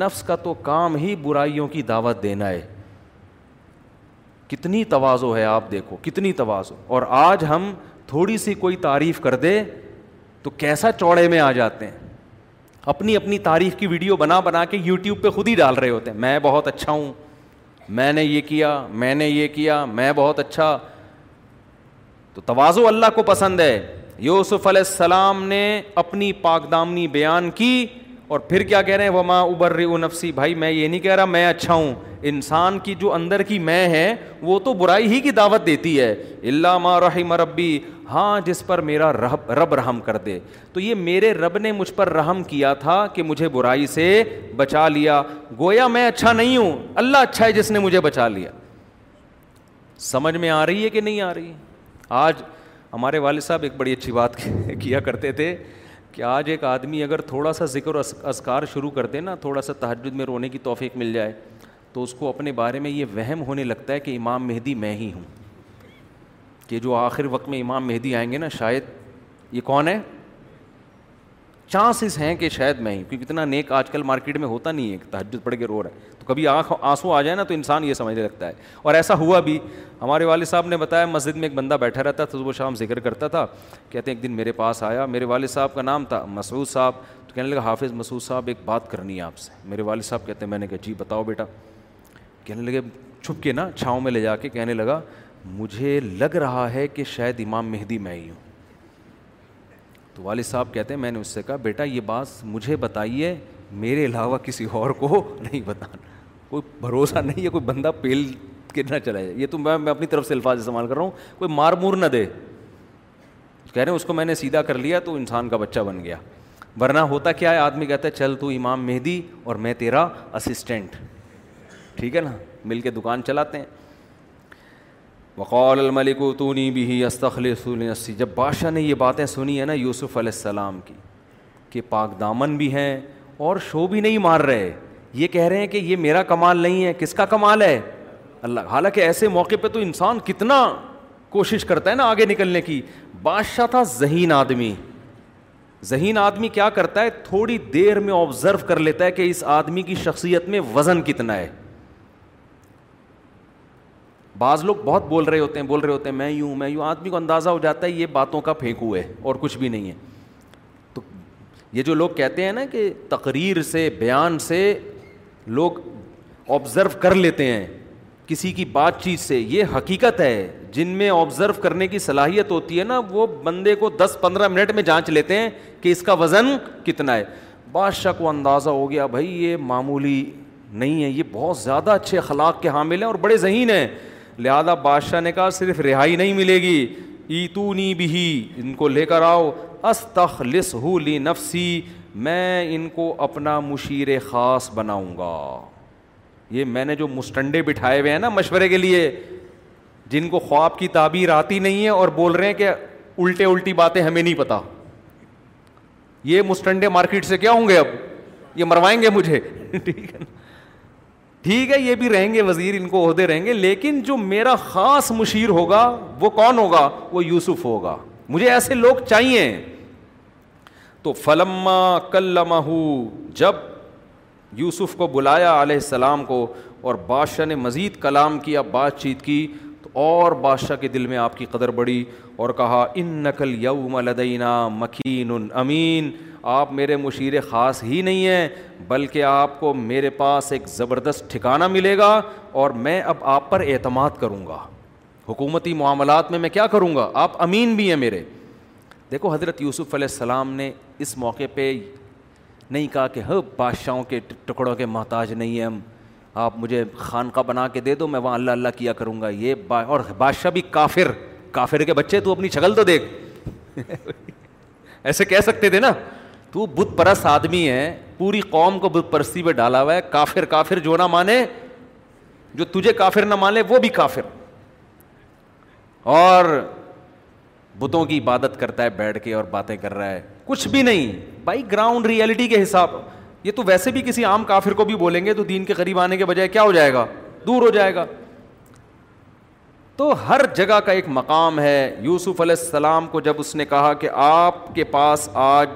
نفس کا تو کام ہی برائیوں کی دعوت دینا ہے کتنی توازو ہے آپ دیکھو کتنی توازو اور آج ہم تھوڑی سی کوئی تعریف کر دے تو کیسا چوڑے میں آ جاتے ہیں اپنی اپنی تعریف کی ویڈیو بنا بنا کے یوٹیوب پہ خود ہی ڈال رہے ہوتے ہیں میں بہت اچھا ہوں میں نے یہ کیا میں نے یہ کیا میں بہت اچھا تو توازو اللہ کو پسند ہے یوسف علیہ السلام نے اپنی پاک دامنی بیان کی اور پھر کیا کہہ رہے ہیں وہ ماں نفسی بھائی میں یہ نہیں کہہ رہا میں اچھا ہوں انسان کی جو اندر کی میں ہے وہ تو برائی ہی کی دعوت دیتی ہے اللہ رحم ربی ہاں جس پر میرا رب رب رحم کر دے تو یہ میرے رب نے مجھ پر رحم کیا تھا کہ مجھے برائی سے بچا لیا گویا میں اچھا نہیں ہوں اللہ اچھا ہے جس نے مجھے بچا لیا سمجھ میں آ رہی ہے کہ نہیں آ رہی آج ہمارے والد صاحب ایک بڑی اچھی بات (laughs) کیا کرتے تھے کہ آج ایک آدمی اگر تھوڑا سا ذکر و اذکار شروع کر دے نا تھوڑا سا تحجد میں رونے کی توفیق مل جائے تو اس کو اپنے بارے میں یہ وہم ہونے لگتا ہے کہ امام مہدی میں ہی ہوں کہ جو آخر وقت میں امام مہدی آئیں گے نا شاید یہ کون ہے چانسز ہیں کہ شاید میں ہی کیونکہ اتنا نیک آج کل مارکیٹ میں ہوتا نہیں ہے تحجد پڑھ کے رو رہا ہے تو کبھی آنکھ آنسو آ جائے نا تو انسان یہ سمجھنے لگتا ہے اور ایسا ہوا بھی ہمارے والد صاحب نے بتایا مسجد میں ایک بندہ بیٹھا رہتا تھا صبح شام ذکر کرتا تھا کہتے ہیں ایک دن میرے پاس آیا میرے والد صاحب کا نام تھا مسعود صاحب تو کہنے لگا حافظ مسعود صاحب ایک بات کرنی ہے آپ سے میرے والد صاحب کہتے ہیں میں نے کہا جی بتاؤ بیٹا کہنے لگے چھپ کے نا چھاؤں میں لے جا کے کہنے لگا مجھے لگ رہا ہے کہ شاید امام مہدی میں ہی ہوں تو والد صاحب کہتے ہیں میں نے اس سے کہا بیٹا یہ بات مجھے بتائیے میرے علاوہ کسی اور کو نہیں بتانا کوئی بھروسہ نہیں ہے کوئی بندہ پیل کے نہ چلا جائے یہ تو میں میں اپنی طرف سے الفاظ استعمال کر رہا ہوں کوئی مار مور نہ دے کہہ رہے ہیں اس کو میں نے سیدھا کر لیا تو انسان کا بچہ بن گیا ورنہ ہوتا کیا ہے آدمی کہتا ہے چل تو امام مہدی اور میں تیرا اسسٹنٹ ٹھیک ہے نا مل کے دکان چلاتے ہیں وقال الملک و تو نہیں بھی استخل سلسی جب بادشاہ نے یہ باتیں سنی ہیں نا یوسف علیہ السلام کی کہ پاک دامن بھی ہیں اور شو بھی نہیں مار رہے یہ کہہ رہے ہیں کہ یہ میرا کمال نہیں ہے کس کا کمال ہے اللہ حالانکہ ایسے موقع پہ تو انسان کتنا کوشش کرتا ہے نا آگے نکلنے کی بادشاہ تھا ذہین آدمی ذہین آدمی کیا کرتا ہے تھوڑی دیر میں آبزرو کر لیتا ہے کہ اس آدمی کی شخصیت میں وزن کتنا ہے بعض لوگ بہت بول رہے ہوتے ہیں بول رہے ہوتے ہیں میں یوں میں یوں آدمی کو اندازہ ہو جاتا ہے یہ باتوں کا پھینکو ہے اور کچھ بھی نہیں ہے تو یہ جو لوگ کہتے ہیں نا کہ تقریر سے بیان سے لوگ آبزرو کر لیتے ہیں کسی کی بات چیت سے یہ حقیقت ہے جن میں آبزرو کرنے کی صلاحیت ہوتی ہے نا وہ بندے کو دس پندرہ منٹ میں جانچ لیتے ہیں کہ اس کا وزن کتنا ہے بادشاہ کو اندازہ ہو گیا بھائی یہ معمولی نہیں ہے یہ بہت زیادہ اچھے اخلاق کے حامل ہیں اور بڑے ذہین ہیں لہذا بادشاہ نے کہا صرف رہائی نہیں ملے گی ای تو نی بھی ان کو لے کر آؤ ہو لی نفسی میں ان کو اپنا مشیر خاص بناؤں گا یہ میں نے جو مسٹنڈے بٹھائے ہوئے ہیں نا مشورے کے لیے جن کو خواب کی تعبیر آتی نہیں ہے اور بول رہے ہیں کہ الٹے الٹی باتیں ہمیں نہیں پتہ یہ مسٹنڈے مارکیٹ سے کیا ہوں گے اب یہ مروائیں گے مجھے (laughs) ٹھیک ہے نا ٹھیک ہے یہ بھی رہیں گے وزیر ان کو عہدے رہیں گے لیکن جو میرا خاص مشیر ہوگا وہ کون ہوگا وہ یوسف ہوگا مجھے ایسے لوگ چاہیے تو فلما کلو جب یوسف کو بلایا علیہ السلام کو اور بادشاہ نے مزید کلام کیا بات چیت کی تو اور بادشاہ کے دل میں آپ کی قدر بڑی اور کہا ان نقل یوم لدینہ مکین امین آپ میرے مشیر خاص ہی نہیں ہیں بلکہ آپ کو میرے پاس ایک زبردست ٹھکانہ ملے گا اور میں اب آپ پر اعتماد کروں گا حکومتی معاملات میں میں کیا کروں گا آپ امین بھی ہیں میرے دیکھو حضرت یوسف علیہ السلام نے اس موقع پہ نہیں کہا کہ ہب ہاں، بادشاہوں کے ٹکڑوں کے محتاج نہیں ہیں ہم آپ مجھے خانقاہ بنا کے دے دو میں وہاں اللہ اللہ کیا کروں گا یہ با اور بادشاہ بھی کافر کافر کے بچے تو اپنی چھگل تو دیکھ (laughs) ایسے کہہ سکتے تھے نا تو بت پرست آدمی ہے پوری قوم کو بت پرستی پہ ڈالا ہوا ہے کافر کافر جو نہ مانے جو تجھے کافر نہ مانے وہ بھی کافر اور بتوں کی عبادت کرتا ہے بیٹھ کے اور باتیں کر رہا ہے کچھ بھی نہیں بھائی گراؤنڈ ریئلٹی کے حساب یہ تو ویسے بھی کسی عام کافر کو بھی بولیں گے تو دین کے قریب آنے کے بجائے کیا ہو جائے گا دور ہو جائے گا تو ہر جگہ کا ایک مقام ہے یوسف علیہ السلام کو جب اس نے کہا کہ آپ کے پاس آج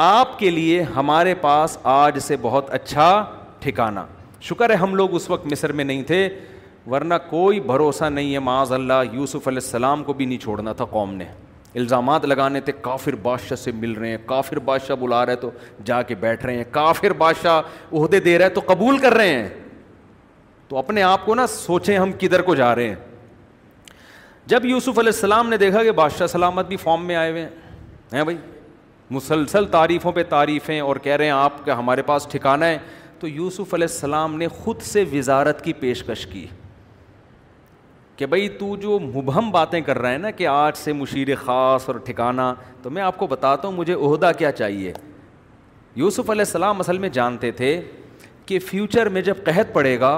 آپ کے لیے ہمارے پاس آج سے بہت اچھا ٹھکانا شکر ہے ہم لوگ اس وقت مصر میں نہیں تھے ورنہ کوئی بھروسہ نہیں ہے معاذ اللہ یوسف علیہ السلام کو بھی نہیں چھوڑنا تھا قوم نے الزامات لگانے تھے کافر بادشاہ سے مل رہے ہیں کافر بادشاہ بلا رہے تو جا کے بیٹھ رہے ہیں کافر بادشاہ عہدے دے رہے تو قبول کر رہے ہیں تو اپنے آپ کو نا سوچیں ہم کدھر کو جا رہے ہیں جب یوسف علیہ السلام نے دیکھا کہ بادشاہ سلامت بھی فارم میں آئے ہوئے ہیں بھائی مسلسل تعریفوں پہ تعریفیں اور کہہ رہے ہیں آپ کا ہمارے پاس ٹھکانا ہے تو یوسف علیہ السلام نے خود سے وزارت کی پیشکش کی کہ بھائی تو جو مبہم باتیں کر رہا ہے نا کہ آج سے مشیر خاص اور ٹھکانا تو میں آپ کو بتاتا ہوں مجھے عہدہ کیا چاہیے یوسف علیہ السلام اصل میں جانتے تھے کہ فیوچر میں جب قحط پڑے گا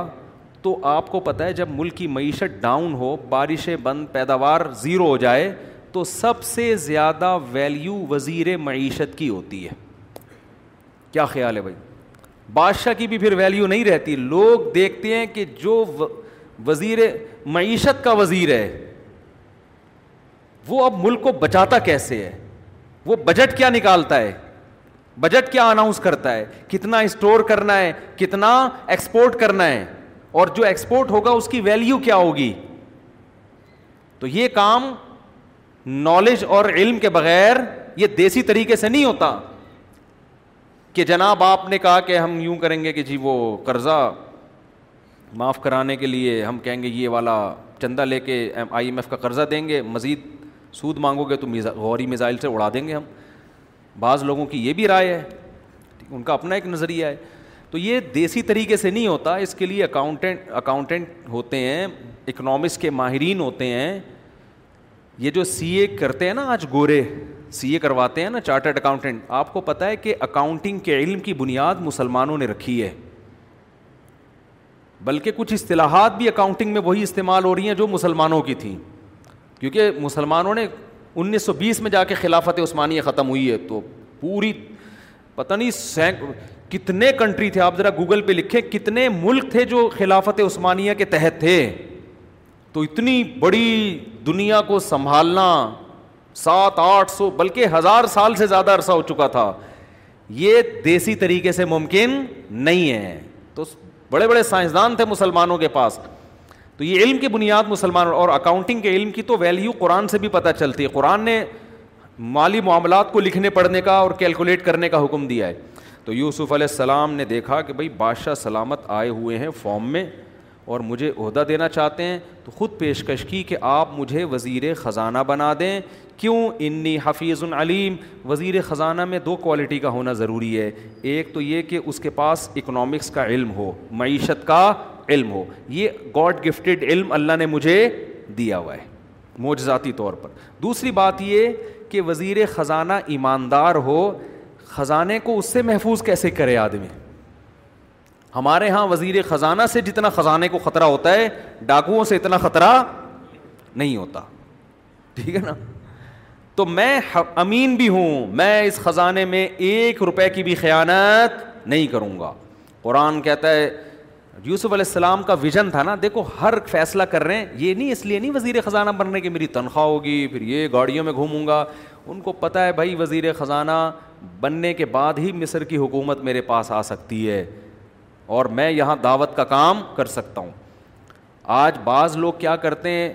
تو آپ کو پتہ ہے جب ملک کی معیشت ڈاؤن ہو بارشیں بند پیداوار زیرو ہو جائے تو سب سے زیادہ ویلیو وزیر معیشت کی ہوتی ہے کیا خیال ہے بھائی بادشاہ کی بھی پھر ویلیو نہیں رہتی لوگ دیکھتے ہیں کہ جو وزیر معیشت کا وزیر ہے وہ اب ملک کو بچاتا کیسے ہے وہ بجٹ کیا نکالتا ہے بجٹ کیا اناؤنس کرتا ہے کتنا اسٹور کرنا ہے کتنا ایکسپورٹ کرنا ہے اور جو ایکسپورٹ ہوگا اس کی ویلیو کیا ہوگی تو یہ کام نالج اور علم کے بغیر یہ دیسی طریقے سے نہیں ہوتا کہ جناب آپ نے کہا کہ ہم یوں کریں گے کہ جی وہ قرضہ معاف کرانے کے لیے ہم کہیں گے یہ والا چندہ لے کے آئی ایم ایف کا قرضہ دیں گے مزید سود مانگو گے تو غوری میزائل سے اڑا دیں گے ہم بعض لوگوں کی یہ بھی رائے ہے ان کا اپنا ایک نظریہ ہے تو یہ دیسی طریقے سے نہیں ہوتا اس کے لیے اکاؤنٹنٹ اکاؤنٹنٹ ہوتے ہیں اکنامکس کے ماہرین ہوتے ہیں یہ جو سی اے کرتے ہیں نا آج گورے سی اے کرواتے ہیں نا چارٹرڈ اکاؤنٹنٹ آپ کو پتا ہے کہ اکاؤنٹنگ کے علم کی بنیاد مسلمانوں نے رکھی ہے بلکہ کچھ اصطلاحات بھی اکاؤنٹنگ میں وہی استعمال ہو رہی ہیں جو مسلمانوں کی تھیں کیونکہ مسلمانوں نے انیس سو بیس میں جا کے خلافت عثمانیہ ختم ہوئی ہے تو پوری پتہ نہیں سینک کتنے کنٹری تھے آپ ذرا گوگل پہ لکھیں کتنے ملک تھے جو خلافت عثمانیہ کے تحت تھے تو اتنی بڑی دنیا کو سنبھالنا سات آٹھ سو بلکہ ہزار سال سے زیادہ عرصہ ہو چکا تھا یہ دیسی طریقے سے ممکن نہیں ہے تو بڑے بڑے سائنسدان تھے مسلمانوں کے پاس تو یہ علم کی بنیاد مسلمان اور اکاؤنٹنگ کے علم کی تو ویلیو قرآن سے بھی پتہ چلتی ہے قرآن نے مالی معاملات کو لکھنے پڑھنے کا اور کیلکولیٹ کرنے کا حکم دیا ہے تو یوسف علیہ السلام نے دیکھا کہ بھائی بادشاہ سلامت آئے ہوئے ہیں فارم میں اور مجھے عہدہ دینا چاہتے ہیں تو خود پیشکش کی کہ آپ مجھے وزیر خزانہ بنا دیں کیوں انی حفیظ العلیم وزیر خزانہ میں دو کوالٹی کا ہونا ضروری ہے ایک تو یہ کہ اس کے پاس اکنامکس کا علم ہو معیشت کا علم ہو یہ گاڈ گفٹڈ علم اللہ نے مجھے دیا ہوا ہے معجزاتی طور پر دوسری بات یہ کہ وزیر خزانہ ایماندار ہو خزانے کو اس سے محفوظ کیسے کرے آدمی ہمارے یہاں وزیر خزانہ سے جتنا خزانے کو خطرہ ہوتا ہے ڈاکوؤں سے اتنا خطرہ نہیں ہوتا ٹھیک ہے نا تو میں امین بھی ہوں میں اس خزانے میں ایک روپے کی بھی خیانت نہیں کروں گا قرآن کہتا ہے یوسف علیہ السلام کا ویژن تھا نا دیکھو ہر فیصلہ کر رہے ہیں یہ نہیں اس لیے نہیں وزیر خزانہ بننے کی میری تنخواہ ہوگی پھر یہ گاڑیوں میں گھوموں گا ان کو پتہ ہے بھائی وزیر خزانہ بننے کے بعد ہی مصر کی حکومت میرے پاس آ سکتی ہے اور میں یہاں دعوت کا کام کر سکتا ہوں آج بعض لوگ کیا کرتے ہیں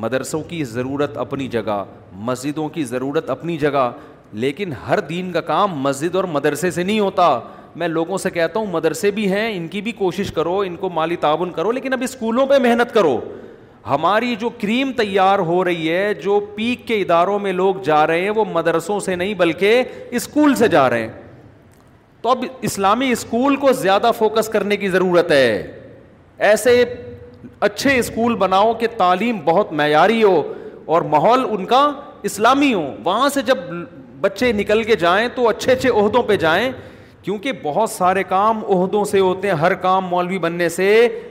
مدرسوں کی ضرورت اپنی جگہ مسجدوں کی ضرورت اپنی جگہ لیکن ہر دین کا کام مسجد اور مدرسے سے نہیں ہوتا میں لوگوں سے کہتا ہوں مدرسے بھی ہیں ان کی بھی کوشش کرو ان کو مالی تعاون کرو لیکن اب اسکولوں پہ محنت کرو ہماری جو کریم تیار ہو رہی ہے جو پیک کے اداروں میں لوگ جا رہے ہیں وہ مدرسوں سے نہیں بلکہ اسکول سے جا رہے ہیں تو اب اسلامی اسکول کو زیادہ فوکس کرنے کی ضرورت ہے ایسے اچھے اسکول بناؤ کہ تعلیم بہت معیاری ہو اور ماحول ان کا اسلامی ہو وہاں سے جب بچے نکل کے جائیں تو اچھے اچھے عہدوں پہ جائیں کیونکہ بہت سارے کام عہدوں سے ہوتے ہیں ہر کام مولوی بننے سے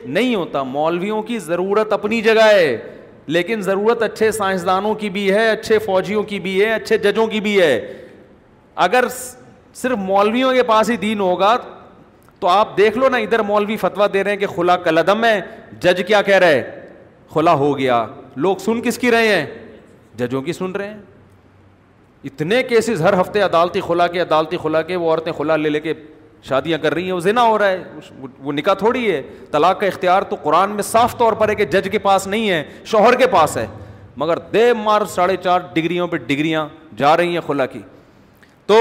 نہیں ہوتا مولویوں کی ضرورت اپنی جگہ ہے لیکن ضرورت اچھے سائنسدانوں کی بھی ہے اچھے فوجیوں کی بھی ہے اچھے ججوں کی بھی ہے اگر صرف مولویوں کے پاس ہی دین ہوگا تو آپ دیکھ لو نا ادھر مولوی فتوا دے رہے ہیں کہ خلا کل ہے جج کیا کہہ رہے خلا ہو گیا لوگ سن سن کس کی کی رہے رہے ہیں ہیں ججوں اتنے کیسز ہر ہفتے عدالتی عدالتی خلا خلا کے کے وہ عورتیں خلا لے لے کے شادیاں کر رہی ہیں وہ زنا ہو رہا ہے وہ نکاح تھوڑی ہے طلاق کا اختیار تو قرآن میں صاف طور پر ہے کہ جج کے پاس نہیں ہے شوہر کے پاس ہے مگر دے مار ساڑھے چار ڈگریوں پہ ڈگریاں جا رہی ہیں خلا کی تو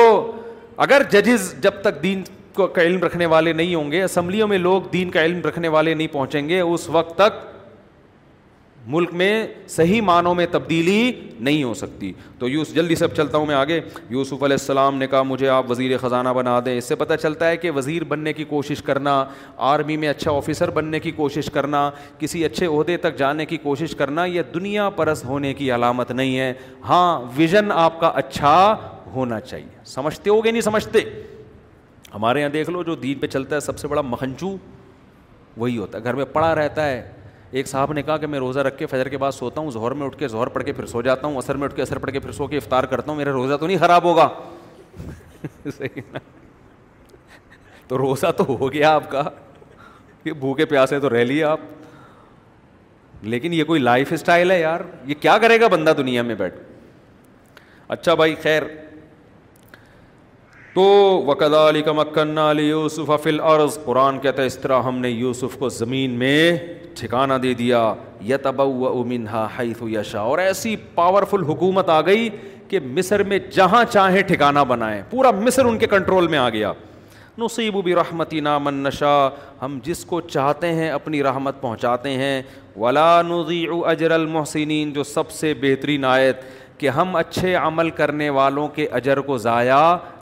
اگر ججز جب تک دین کا علم رکھنے والے نہیں ہوں گے اسمبلیوں میں لوگ دین کا علم رکھنے والے نہیں پہنچیں گے اس وقت تک ملک میں صحیح معنوں میں تبدیلی نہیں ہو سکتی تو یوس جلدی سے اب چلتا ہوں میں آگے یوسف علیہ السلام نے کہا مجھے آپ وزیر خزانہ بنا دیں اس سے پتہ چلتا ہے کہ وزیر بننے کی کوشش کرنا آرمی میں اچھا آفیسر بننے کی کوشش کرنا کسی اچھے عہدے تک جانے کی کوشش کرنا یہ دنیا پرست ہونے کی علامت نہیں ہے ہاں ویژن آپ کا اچھا ہونا چاہیے سمجھتے ہو گے نہیں سمجھتے ہمارے یہاں دیکھ لو جو دین پہ چلتا ہے سب سے بڑا مہنچو وہی ہوتا ہے گھر میں پڑا رہتا ہے ایک صاحب نے کہا کہ میں روزہ رکھ کے فجر کے بعد سوتا ہوں ظہر میں اٹھ کے زہر پڑھ کے پھر سو جاتا ہوں عصر میں اٹھ کے عصر پڑھ کے پھر سو کے افطار کرتا ہوں میرا روزہ تو نہیں خراب ہوگا (laughs) تو روزہ تو ہو گیا آپ کا بھوکے پیاسے تو رہ لیے آپ لیکن یہ کوئی لائف اسٹائل ہے یار یہ کیا کرے گا بندہ دنیا میں بیٹھ اچھا بھائی خیر تو وکد علی علی کا یوسف عرض قرآن کہتا ہے اس طرح ہم نے یوسف کو زمین میں ٹھکانہ دے دیا یشا اور ایسی پاورفل حکومت آ گئی کہ مصر میں جہاں چاہیں ٹھکانہ بنائیں پورا مصر ان کے کنٹرول میں آ گیا نصیب و بھی رحمتی نامنشا ہم جس کو چاہتے ہیں اپنی رحمت پہنچاتے ہیں ولا نظی اجر المحسنین جو سب سے بہترین آیت کہ ہم اچھے عمل کرنے والوں کے اجر کو ضائع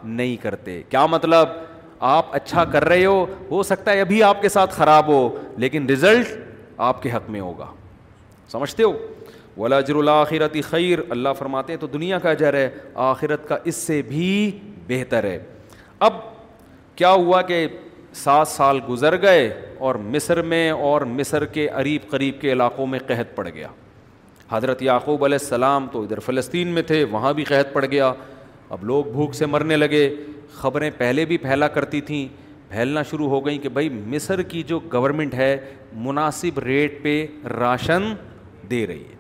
نہیں کرتے کیا مطلب آپ اچھا کر رہے ہو ہو سکتا ہے ابھی آپ کے ساتھ خراب ہو لیکن رزلٹ آپ کے حق میں ہوگا سمجھتے ہو ولا اجر الآخرت خیر اللہ فرماتے ہیں تو دنیا کا اجر ہے آخرت کا اس سے بھی بہتر ہے اب کیا ہوا کہ سات سال گزر گئے اور مصر میں اور مصر کے قریب قریب کے علاقوں میں قحط پڑ گیا حضرت یعقوب علیہ السلام تو ادھر فلسطین میں تھے وہاں بھی قید پڑ گیا اب لوگ بھوک سے مرنے لگے خبریں پہلے بھی پھیلا کرتی تھیں پھیلنا شروع ہو گئیں کہ بھائی مصر کی جو گورنمنٹ ہے مناسب ریٹ پہ راشن دے رہی ہے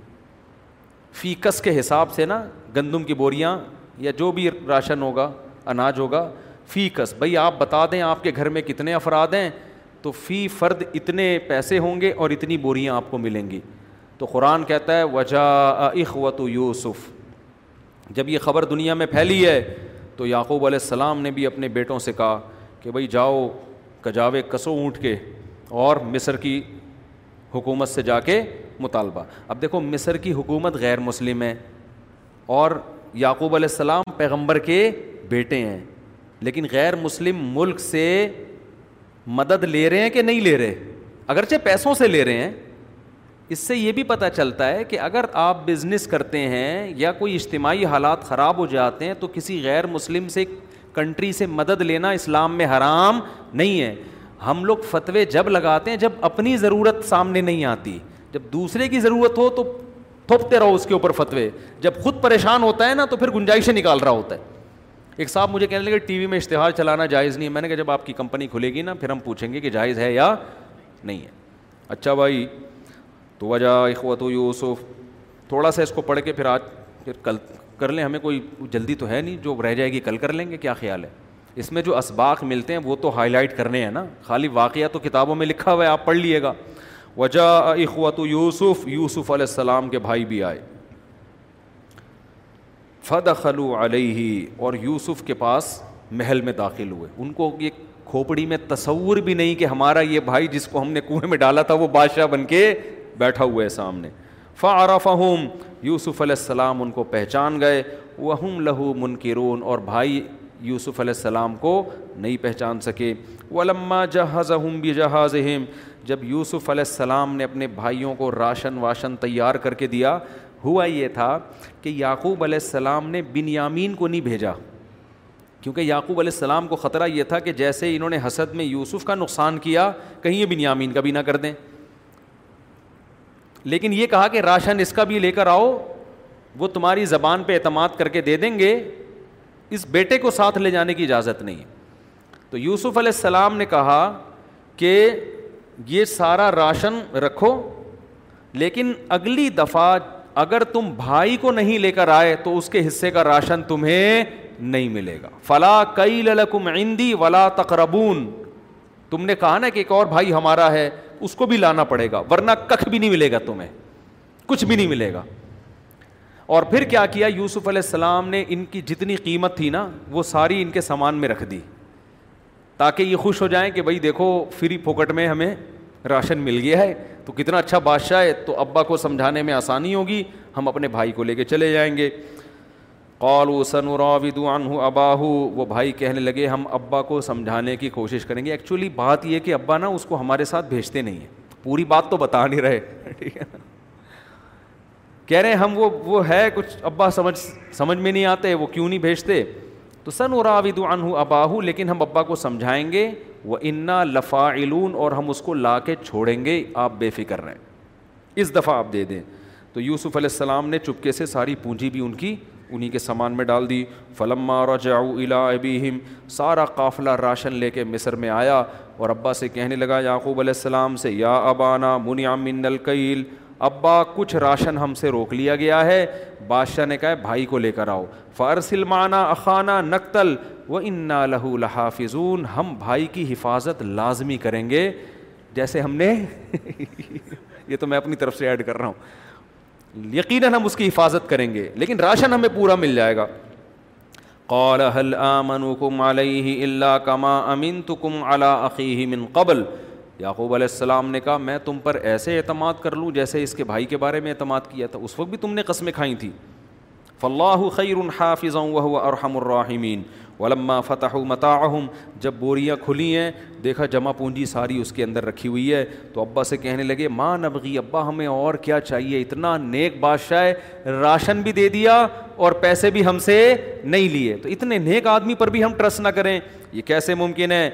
فیکس کے حساب سے نا گندم کی بوریاں یا جو بھی راشن ہوگا اناج ہوگا فیکس بھائی آپ بتا دیں آپ کے گھر میں کتنے افراد ہیں تو فی فرد اتنے پیسے ہوں گے اور اتنی بوریاں آپ کو ملیں گی تو قرآن کہتا ہے وجا اخوت یوسف جب یہ خبر دنیا میں پھیلی ہے تو یعقوب علیہ السلام نے بھی اپنے بیٹوں سے کہا کہ بھئی جاؤ کجاوے کسو اونٹ کے اور مصر کی حکومت سے جا کے مطالبہ اب دیکھو مصر کی حکومت غیر مسلم ہے اور یعقوب علیہ السلام پیغمبر کے بیٹے ہیں لیکن غیر مسلم ملک سے مدد لے رہے ہیں کہ نہیں لے رہے اگرچہ پیسوں سے لے رہے ہیں اس سے یہ بھی پتہ چلتا ہے کہ اگر آپ بزنس کرتے ہیں یا کوئی اجتماعی حالات خراب ہو جاتے ہیں تو کسی غیر مسلم سے کنٹری سے مدد لینا اسلام میں حرام نہیں ہے ہم لوگ فتوے جب لگاتے ہیں جب اپنی ضرورت سامنے نہیں آتی جب دوسرے کی ضرورت ہو تو تھوپتے رہو اس کے اوپر فتوے جب خود پریشان ہوتا ہے نا تو پھر گنجائشیں نکال رہا ہوتا ہے ایک صاحب مجھے کہنے لگے ٹی وی میں اشتہار چلانا جائز نہیں ہے میں نے کہا جب آپ کی کمپنی کھلے گی نا پھر ہم پوچھیں گے کہ جائز ہے یا نہیں ہے اچھا بھائی تو وجہ اخوت و یوسف تھوڑا سا اس کو پڑھ کے پھر آج پھر کل کر لیں ہمیں کوئی جلدی تو ہے نہیں جو رہ جائے گی کل کر لیں گے کیا خیال ہے اس میں جو اسباق ملتے ہیں وہ تو ہائی لائٹ کرنے ہیں نا خالی واقعہ تو کتابوں میں لکھا ہوا ہے آپ پڑھ لیے گا وجہ اخوت یوسف یوسف علیہ السلام کے بھائی بھی آئے فد خلو علیہ اور یوسف کے پاس محل میں داخل ہوئے ان کو یہ کھوپڑی میں تصور بھی نہیں کہ ہمارا یہ بھائی جس کو ہم نے کنویں میں ڈالا تھا وہ بادشاہ بن کے بیٹھا ہوا ہے سامنے فعر فہم یوسف علیہ السلام ان کو پہچان گئے وہم لہو منکرون کے رون اور بھائی یوسف علیہ السلام کو نہیں پہچان سکے علما جہاز بھی جہاز جب یوسف علیہ السلام نے اپنے بھائیوں کو راشن واشن تیار کر کے دیا ہوا یہ تھا کہ یعقوب علیہ السلام نے بنیامین کو نہیں بھیجا کیونکہ یعقوب علیہ السلام کو خطرہ یہ تھا کہ جیسے انہوں نے حسد میں یوسف کا نقصان کیا کہیں یہ بنیامین کا بھی نہ کر دیں لیکن یہ کہا کہ راشن اس کا بھی لے کر آؤ وہ تمہاری زبان پہ اعتماد کر کے دے دیں گے اس بیٹے کو ساتھ لے جانے کی اجازت نہیں تو یوسف علیہ السلام نے کہا کہ یہ سارا راشن رکھو لیکن اگلی دفعہ اگر تم بھائی کو نہیں لے کر آئے تو اس کے حصے کا راشن تمہیں نہیں ملے گا فلا کئی للکم عندی ولا تقربون تم نے کہا نا کہ ایک اور بھائی ہمارا ہے اس کو بھی لانا پڑے گا ورنہ ککھ بھی نہیں ملے گا تمہیں کچھ بھی نہیں ملے گا اور پھر کیا کیا یوسف علیہ السلام نے ان کی جتنی قیمت تھی نا وہ ساری ان کے سامان میں رکھ دی تاکہ یہ خوش ہو جائیں کہ بھائی دیکھو فری پھوکٹ میں ہمیں راشن مل گیا ہے تو کتنا اچھا بادشاہ ہے تو ابا کو سمجھانے میں آسانی ہوگی ہم اپنے بھائی کو لے کے چلے جائیں گے کال او سن اراوید اباہو وہ بھائی کہنے لگے ہم ابا کو سمجھانے کی کوشش کریں گے ایکچولی بات یہ کہ ابا نا اس کو ہمارے ساتھ بھیجتے نہیں ہیں پوری بات تو بتا نہیں رہے ٹھیک ہے کہہ رہے ہم وہ وہ ہے کچھ ابا سمجھ سمجھ میں نہیں آتے وہ کیوں نہیں بھیجتے تو سن اراوید عنہ اباہو لیکن ہم ابا کو سمجھائیں گے وہ انا لفاعلون اور ہم اس کو لا کے چھوڑیں گے آپ بے فکر رہیں اس دفعہ آپ دے دیں تو یوسف علیہ السلام نے چپکے سے ساری پونجی بھی ان کی انہی کے سامان میں ڈال دی فلم جاؤ ابیہم سارا قافلہ راشن لے کے مصر میں آیا اور ابا سے کہنے لگا یعقوب علیہ السلام سے یا ابانا من القیل ابا کچھ راشن ہم سے روک لیا گیا ہے بادشاہ نے کہا بھائی کو لے کر آؤ فارسلمانہ اخانہ نقتل و انا لہو لحافظون ہم بھائی کی حفاظت لازمی کریں گے جیسے ہم نے (laughs) یہ تو میں اپنی طرف سے ایڈ کر رہا ہوں یقیناً ہم اس کی حفاظت کریں گے لیکن راشن ہمیں پورا مل جائے گا قال من قبل یعقوب علیہ السلام نے کہا میں تم پر ایسے اعتماد کر لوں جیسے اس کے بھائی کے بارے میں اعتماد کیا تھا اس وقت بھی تم نے قسمیں کھائیں تھیں خیر وهو ارحم الرحمین ولما فتح متاحم جب بوریاں کھلی ہیں دیکھا جمع پونجی ساری اس کے اندر رکھی ہوئی ہے تو ابا سے کہنے لگے ماں نبگی ابا ہمیں اور کیا چاہیے اتنا نیک بادشاہ راشن بھی دے دیا اور پیسے بھی ہم سے نہیں لیے تو اتنے نیک آدمی پر بھی ہم ٹرسٹ نہ کریں یہ کیسے ممکن ہے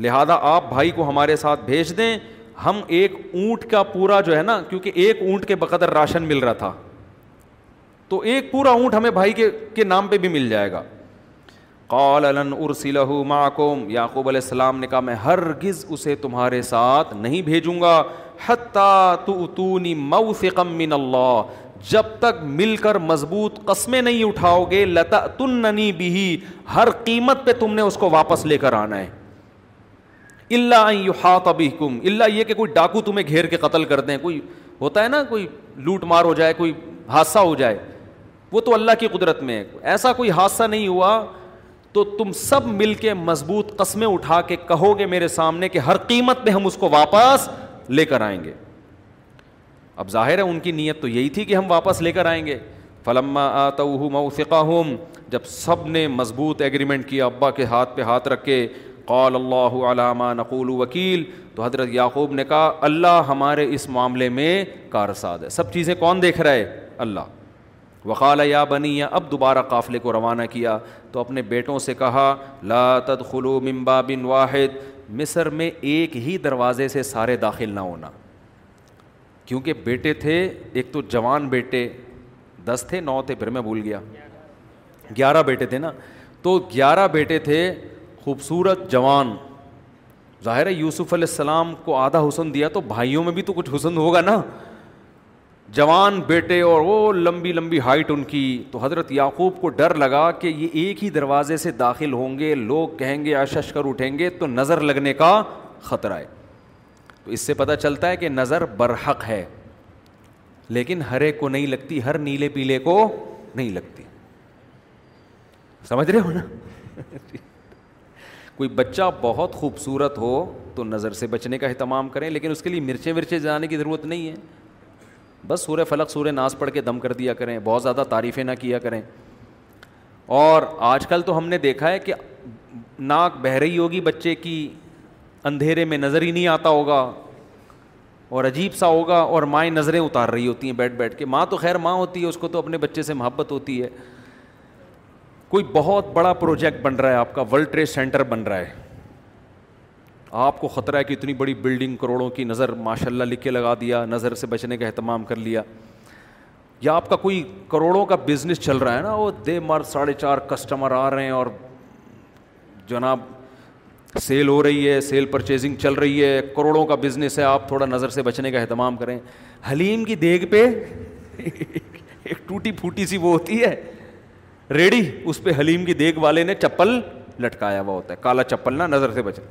لہٰذا آپ بھائی کو ہمارے ساتھ بھیج دیں ہم ایک اونٹ کا پورا جو ہے نا کیونکہ ایک اونٹ کے بقدر راشن مل رہا تھا تو ایک پورا اونٹ ہمیں بھائی کے کے نام پہ بھی مل جائے گا قال لن ارسلہ معکم یعقوب علیہ السلام نے کہا میں ہرگز اسے تمہارے ساتھ نہیں بھیجوں گا تؤتونی من اللہ جب تک مل کر مضبوط قسمیں نہیں اٹھاؤ گے بھی ہر قیمت پہ تم نے اس کو واپس لے کر آنا ہے اللہ یحاط بکم اللہ یہ کہ کوئی ڈاکو تمہیں گھیر کے قتل کر دیں کوئی ہوتا ہے نا کوئی لوٹ مار ہو جائے کوئی حادثہ ہو جائے وہ تو اللہ کی قدرت میں ہے ایسا کوئی حادثہ نہیں ہوا تو تم سب مل کے مضبوط قسمیں اٹھا کے کہو گے میرے سامنے کہ ہر قیمت میں ہم اس کو واپس لے کر آئیں گے اب ظاہر ہے ان کی نیت تو یہی تھی کہ ہم واپس لے کر آئیں گے فلما جب سب نے مضبوط ایگریمنٹ کیا ابا کے ہاتھ پہ ہاتھ رکھ کے اللہ علامہ نقول وکیل تو حضرت یعقوب نے کہا اللہ ہمارے اس معاملے میں کارساد ہے سب چیزیں کون دیکھ رہے اللہ وقال یا بنی اب دوبارہ قافلے کو روانہ کیا تو اپنے بیٹوں سے کہا لا تدخلوا من باب واحد مصر میں ایک ہی دروازے سے سارے داخل نہ ہونا کیونکہ بیٹے تھے ایک تو جوان بیٹے دس تھے نو تھے پھر میں بھول گیا گیارہ بیٹے تھے نا تو گیارہ بیٹے تھے خوبصورت جوان ظاہر ہے یوسف علیہ السلام کو آدھا حسن دیا تو بھائیوں میں بھی تو کچھ حسن ہوگا نا جوان بیٹے اور وہ لمبی لمبی ہائٹ ان کی تو حضرت یعقوب کو ڈر لگا کہ یہ ایک ہی دروازے سے داخل ہوں گے لوگ کہیں گے آشش کر اٹھیں گے تو نظر لگنے کا خطرہ ہے تو اس سے پتہ چلتا ہے کہ نظر برحق ہے لیکن ہر ایک کو نہیں لگتی ہر نیلے پیلے کو نہیں لگتی سمجھ رہے ہو نا (laughs) کوئی بچہ بہت خوبصورت ہو تو نظر سے بچنے کا اہتمام کریں لیکن اس کے لیے مرچیں ورچیں جانے کی ضرورت نہیں ہے بس سورہ فلق سورہ ناس پڑھ کے دم کر دیا کریں بہت زیادہ تعریفیں نہ کیا کریں اور آج کل تو ہم نے دیکھا ہے کہ ناک بہ رہی ہوگی بچے کی اندھیرے میں نظر ہی نہیں آتا ہوگا اور عجیب سا ہوگا اور مائیں نظریں اتار رہی ہوتی ہیں بیٹھ بیٹھ کے ماں تو خیر ماں ہوتی ہے اس کو تو اپنے بچے سے محبت ہوتی ہے کوئی بہت بڑا پروجیکٹ بن رہا ہے آپ کا ورلڈ ٹریڈ سینٹر بن رہا ہے آپ کو خطرہ ہے کہ اتنی بڑی بلڈنگ کروڑوں کی نظر ماشاء اللہ لکھ کے لگا دیا نظر سے بچنے کا اہتمام کر لیا یا آپ کا کوئی کروڑوں کا بزنس چل رہا ہے نا وہ دے مر ساڑھے چار کسٹمر آ رہے ہیں اور جناب سیل ہو رہی ہے سیل پرچیزنگ چل رہی ہے کروڑوں کا بزنس ہے آپ تھوڑا نظر سے بچنے کا اہتمام کریں حلیم کی دیگ پہ (laughs) ایک ٹوٹی پھوٹی سی وہ ہوتی ہے ریڈی اس پہ حلیم کی دیگ والے نے چپل لٹکایا ہوا ہوتا ہے کالا چپل نا نظر سے بچے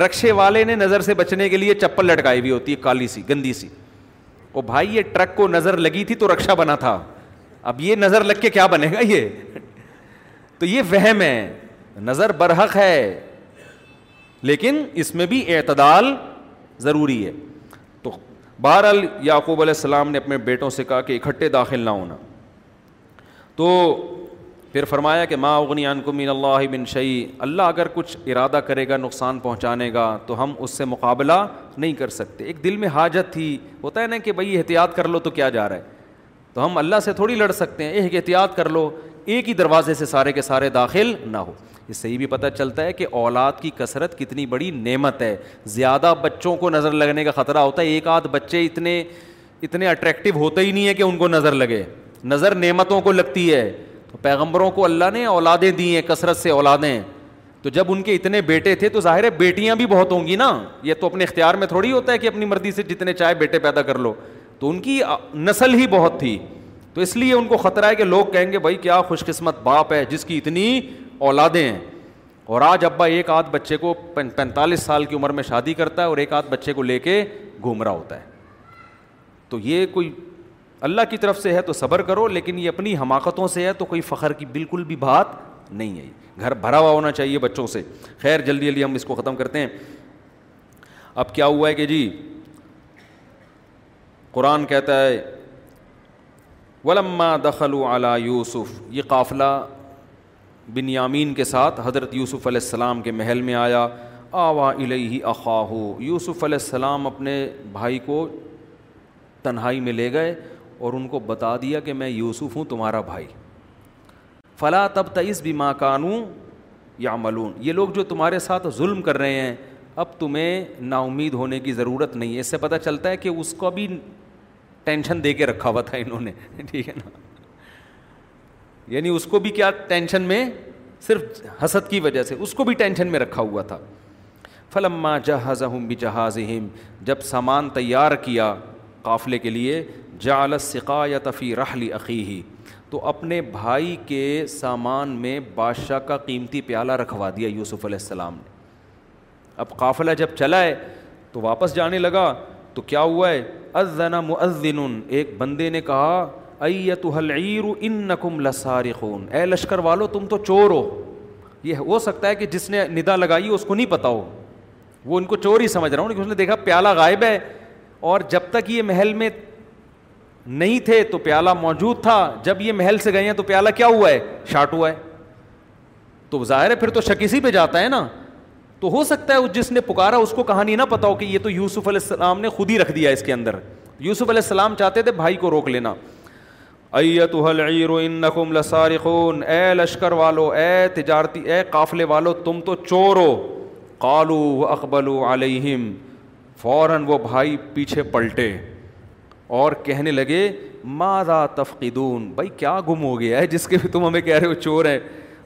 رکشے والے نے نظر سے بچنے کے لیے چپل لٹکائی ہوئی ہوتی ہے کالی سی گندی سی او بھائی یہ ٹرک کو نظر لگی تھی تو رکشا بنا تھا اب یہ نظر لگ کے کیا بنے گا یہ تو یہ وہم ہے نظر برحق ہے لیکن اس میں بھی اعتدال ضروری ہے تو بہرحال یعقوب علیہ السلام نے اپنے بیٹوں سے کہا کہ اکٹھے داخل نہ ہونا تو پھر فرمایا کہ ما اغنی عنق من اللہ بن شعیع اللہ اگر کچھ ارادہ کرے گا نقصان پہنچانے گا تو ہم اس سے مقابلہ نہیں کر سکتے ایک دل میں حاجت تھی ہوتا ہے نا کہ بھائی احتیاط کر لو تو کیا جا رہا ہے تو ہم اللہ سے تھوڑی لڑ سکتے ہیں ایک احتیاط کر لو ایک ہی دروازے سے سارے کے سارے داخل نہ ہو اس سے یہ بھی پتہ چلتا ہے کہ اولاد کی کثرت کتنی بڑی نعمت ہے زیادہ بچوں کو نظر لگنے کا خطرہ ہوتا ہے ایک آدھ بچے اتنے اتنے اٹریکٹیو ہوتے ہی نہیں ہے کہ ان کو نظر لگے نظر نعمتوں کو لگتی ہے تو پیغمبروں کو اللہ نے اولادیں دی ہیں کثرت سے اولادیں تو جب ان کے اتنے بیٹے تھے تو ظاہر ہے بیٹیاں بھی بہت ہوں گی نا یہ تو اپنے اختیار میں تھوڑی ہوتا ہے کہ اپنی مرضی سے جتنے چاہے بیٹے پیدا کر لو تو ان کی نسل ہی بہت تھی تو اس لیے ان کو خطرہ ہے کہ لوگ کہیں گے بھائی کیا خوش قسمت باپ ہے جس کی اتنی اولادیں ہیں اور آج ابا ایک آدھ بچے کو پینتالیس سال کی عمر میں شادی کرتا ہے اور ایک آدھ بچے کو لے کے گھوم رہا ہوتا ہے تو یہ کوئی اللہ کی طرف سے ہے تو صبر کرو لیکن یہ اپنی حماقتوں سے ہے تو کوئی فخر کی بالکل بھی بات نہیں ہے گھر بھرا ہوا ہونا چاہیے بچوں سے خیر جلدی جلدی ہم اس کو ختم کرتے ہیں اب کیا ہوا ہے کہ جی قرآن کہتا ہے ولما دخل علی یوسف یہ قافلہ بن یامین کے ساتھ حضرت یوسف علیہ السلام کے محل میں آیا آوا الیہ اخاہو یوسف علیہ السلام اپنے بھائی کو تنہائی میں لے گئے اور ان کو بتا دیا کہ میں یوسف ہوں تمہارا بھائی فلا تب تئس بھی ماں قانوں یا ملون یہ لوگ جو تمہارے ساتھ ظلم کر رہے ہیں اب تمہیں نا امید ہونے کی ضرورت نہیں ہے اس سے پتہ چلتا ہے کہ اس کو بھی ٹینشن دے کے رکھا ہوا تھا انہوں نے (laughs) ٹھیک ہے نا یعنی اس کو بھی کیا ٹینشن میں صرف حسد کی وجہ سے اس کو بھی ٹینشن میں رکھا ہوا تھا فلما جہاز بھی جہاز جب سامان تیار کیا قافلے کے لیے جعل سقایت فی رحل رحلی عقی ہی تو اپنے بھائی کے سامان میں بادشاہ کا قیمتی پیالہ رکھوا دیا یوسف علیہ السلام نے اب قافلہ جب چلا ہے تو واپس جانے لگا تو کیا ہوا ہے ازنا مؤذن ایک بندے نے کہا ایت العیر انکم ان نقم لسار خون اے لشکر والو تم تو چور ہو یہ ہو سکتا ہے کہ جس نے ندا لگائی اس کو نہیں پتہ ہو وہ ان کو چور ہی سمجھ رہا ہوں کہ اس نے دیکھا پیالہ غائب ہے اور جب تک یہ محل میں نہیں تھے تو پیالہ موجود تھا جب یہ محل سے گئے ہیں تو پیالہ کیا ہوا ہے شاٹ ہوا ہے تو ظاہر ہے پھر تو شکیسی پہ جاتا ہے نا تو ہو سکتا ہے جس نے پکارا اس کو کہانی نہ پتا ہو کہ یہ تو یوسف علیہ السلام نے خود ہی رکھ دیا اس کے اندر یوسف علیہ السلام چاہتے تھے بھائی کو روک لینا لسارقون اے لشکر والو اے تجارتی اے قافلے والو تم تو ہو قالو اکبل علیہم فوراً وہ بھائی پیچھے پلٹے اور کہنے لگے مادا تفقیدون بھائی کیا گم ہو گیا ہے جس کے بھی تم ہمیں کہہ رہے ہو چور ہے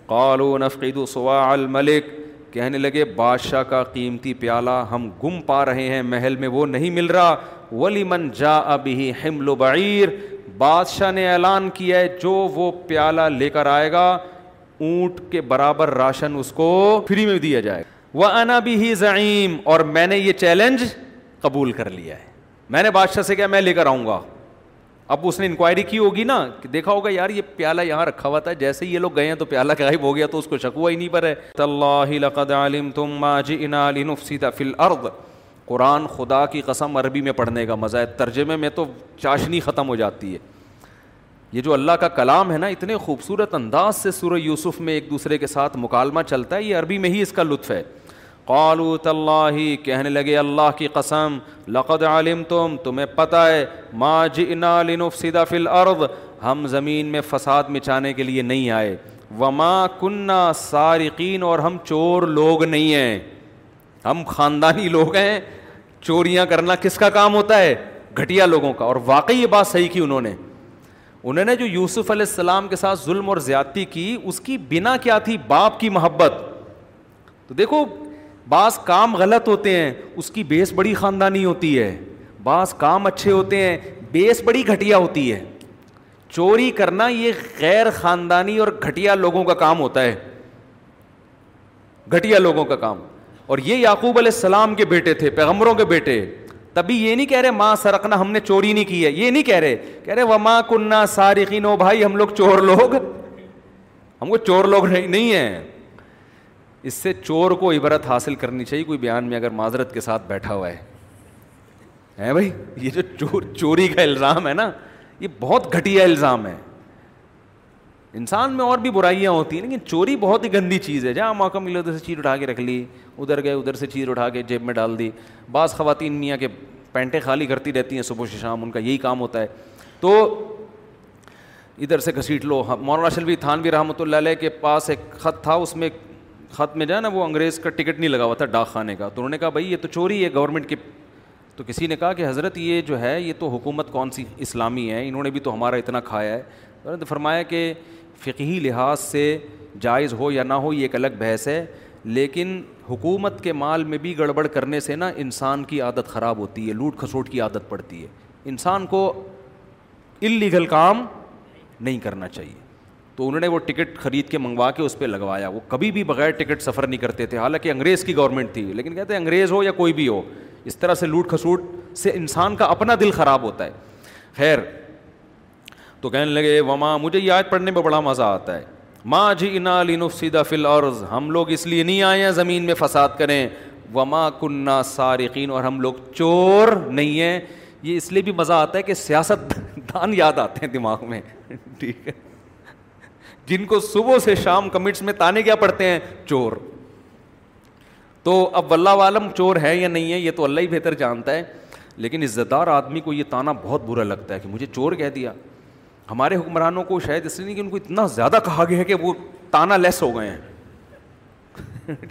قالو نفقید سوا الملک کہنے لگے بادشاہ کا قیمتی پیالہ ہم گم پا رہے ہیں محل میں وہ نہیں مل رہا ولی من جا اب ہی ہم لو بعیر بادشاہ نے اعلان کیا ہے جو وہ پیالہ لے کر آئے گا اونٹ کے برابر راشن اس کو فری میں دیا جائے گا وہ انا بھی ہی ضعیم اور میں نے یہ چیلنج قبول کر لیا ہے میں نے بادشاہ سے کہا میں لے کر آؤں گا اب اس نے انکوائری کی ہوگی نا کہ دیکھا ہوگا یار یہ پیالہ یہاں رکھا ہوا تھا جیسے یہ لوگ گئے ہیں تو پیالہ غائب ہو گیا تو اس کو شکوا ہی نہیں پر ہے لقد تم قرآن خدا کی قسم عربی میں پڑھنے کا مزہ ہے ترجمے میں تو چاشنی ختم ہو جاتی ہے یہ جو اللہ کا کلام ہے نا اتنے خوبصورت انداز سے سورہ یوسف میں ایک دوسرے کے ساتھ مکالمہ چلتا ہے یہ عربی میں ہی اس کا لطف ہے قالو ط کہنے لگے اللہ کی قسم لقد عالم تم تمہیں پتہ ہے ما جئنا فی الارض ہم زمین میں فساد مچانے کے لیے نہیں آئے وما کننا سارقین اور ہم چور لوگ نہیں ہیں ہم خاندانی لوگ ہیں چوریاں کرنا کس کا کام ہوتا ہے گھٹیا لوگوں کا اور واقعی یہ بات صحیح کی انہوں نے انہوں نے جو یوسف علیہ السلام کے ساتھ ظلم اور زیادتی کی اس کی بنا کیا تھی باپ کی محبت تو دیکھو بعض کام غلط ہوتے ہیں اس کی بیس بڑی خاندانی ہوتی ہے بعض کام اچھے ہوتے ہیں بیس بڑی گھٹیا ہوتی ہے چوری کرنا یہ غیر خاندانی اور گھٹیا لوگوں کا کام ہوتا ہے گھٹیا لوگوں کا کام اور یہ یعقوب علیہ السلام کے بیٹے تھے پیغمبروں کے بیٹے تبھی یہ نہیں کہہ رہے ماں سرکنا ہم نے چوری نہیں کی ہے یہ نہیں کہہ رہے کہہ رہے وہ ماں کنہ سارقین نو بھائی ہم لوگ چور لوگ ہم کو چور لوگ نہیں ہیں اس سے چور کو عبرت حاصل کرنی چاہیے کوئی بیان میں اگر معذرت کے ساتھ بیٹھا ہوا ہے بھائی یہ جو چور چوری کا الزام ہے نا یہ بہت گھٹیا الزام ہے انسان میں اور بھی برائیاں ہوتی ہیں لیکن چوری بہت ہی گندی چیز ہے جہاں موقع ملے ادھر سے چیز اٹھا کے رکھ لی ادھر گئے ادھر سے چیز اٹھا کے جیب میں ڈال دی بعض خواتین میاں کے پینٹیں خالی کرتی رہتی ہیں صبح سے شام ان کا یہی کام ہوتا ہے تو ادھر سے گھسیٹ لو مولانا شلوی تھانوی رحمۃ اللہ علیہ کے پاس ایک خط تھا اس میں خط میں ہے نا وہ انگریز کا ٹکٹ نہیں لگا ہوا تھا ڈاک خانے کا تو انہوں نے کہا بھائی یہ تو چوری ہے گورنمنٹ کی تو کسی نے کہا کہ حضرت یہ جو ہے یہ تو حکومت کون سی اسلامی ہے انہوں نے بھی تو ہمارا اتنا کھایا ہے فرمایا کہ فقہی لحاظ سے جائز ہو یا نہ ہو یہ ایک الگ بحث ہے لیکن حکومت کے مال میں بھی گڑبڑ کرنے سے نا انسان کی عادت خراب ہوتی ہے لوٹ کھسوٹ کی عادت پڑتی ہے انسان کو اللیگل کام نہیں کرنا چاہیے تو انہوں نے وہ ٹکٹ خرید کے منگوا کے اس پہ لگوایا وہ کبھی بھی بغیر ٹکٹ سفر نہیں کرتے تھے حالانکہ انگریز کی گورنمنٹ تھی لیکن کہتے ہیں انگریز ہو یا کوئی بھی ہو اس طرح سے لوٹ کھسوٹ سے انسان کا اپنا دل خراب ہوتا ہے خیر تو کہنے لگے وما مجھے یاد پڑھنے میں بڑا مزہ آتا ہے ماں جی انا لینف سیدہ فل اور ہم لوگ اس لیے نہیں آئے ہیں زمین میں فساد کریں وما کنہ سارقین اور ہم لوگ چور نہیں ہیں یہ اس لیے بھی مزہ آتا ہے کہ سیاست دان یاد آتے ہیں دماغ میں (laughs) ٹھیک ہے جن کو صبح سے شام کمنٹس میں تانے کیا پڑتے ہیں چور تو اب اللہ عالم چور ہے یا نہیں ہے یہ تو اللہ ہی بہتر جانتا ہے لیکن عزت دار آدمی کو یہ تانا بہت برا لگتا ہے کہ مجھے چور کہہ دیا ہمارے حکمرانوں کو شاید اس لیے نہیں کہ ان کو اتنا زیادہ کہا گیا ہے کہ وہ تانا لیس ہو گئے ہیں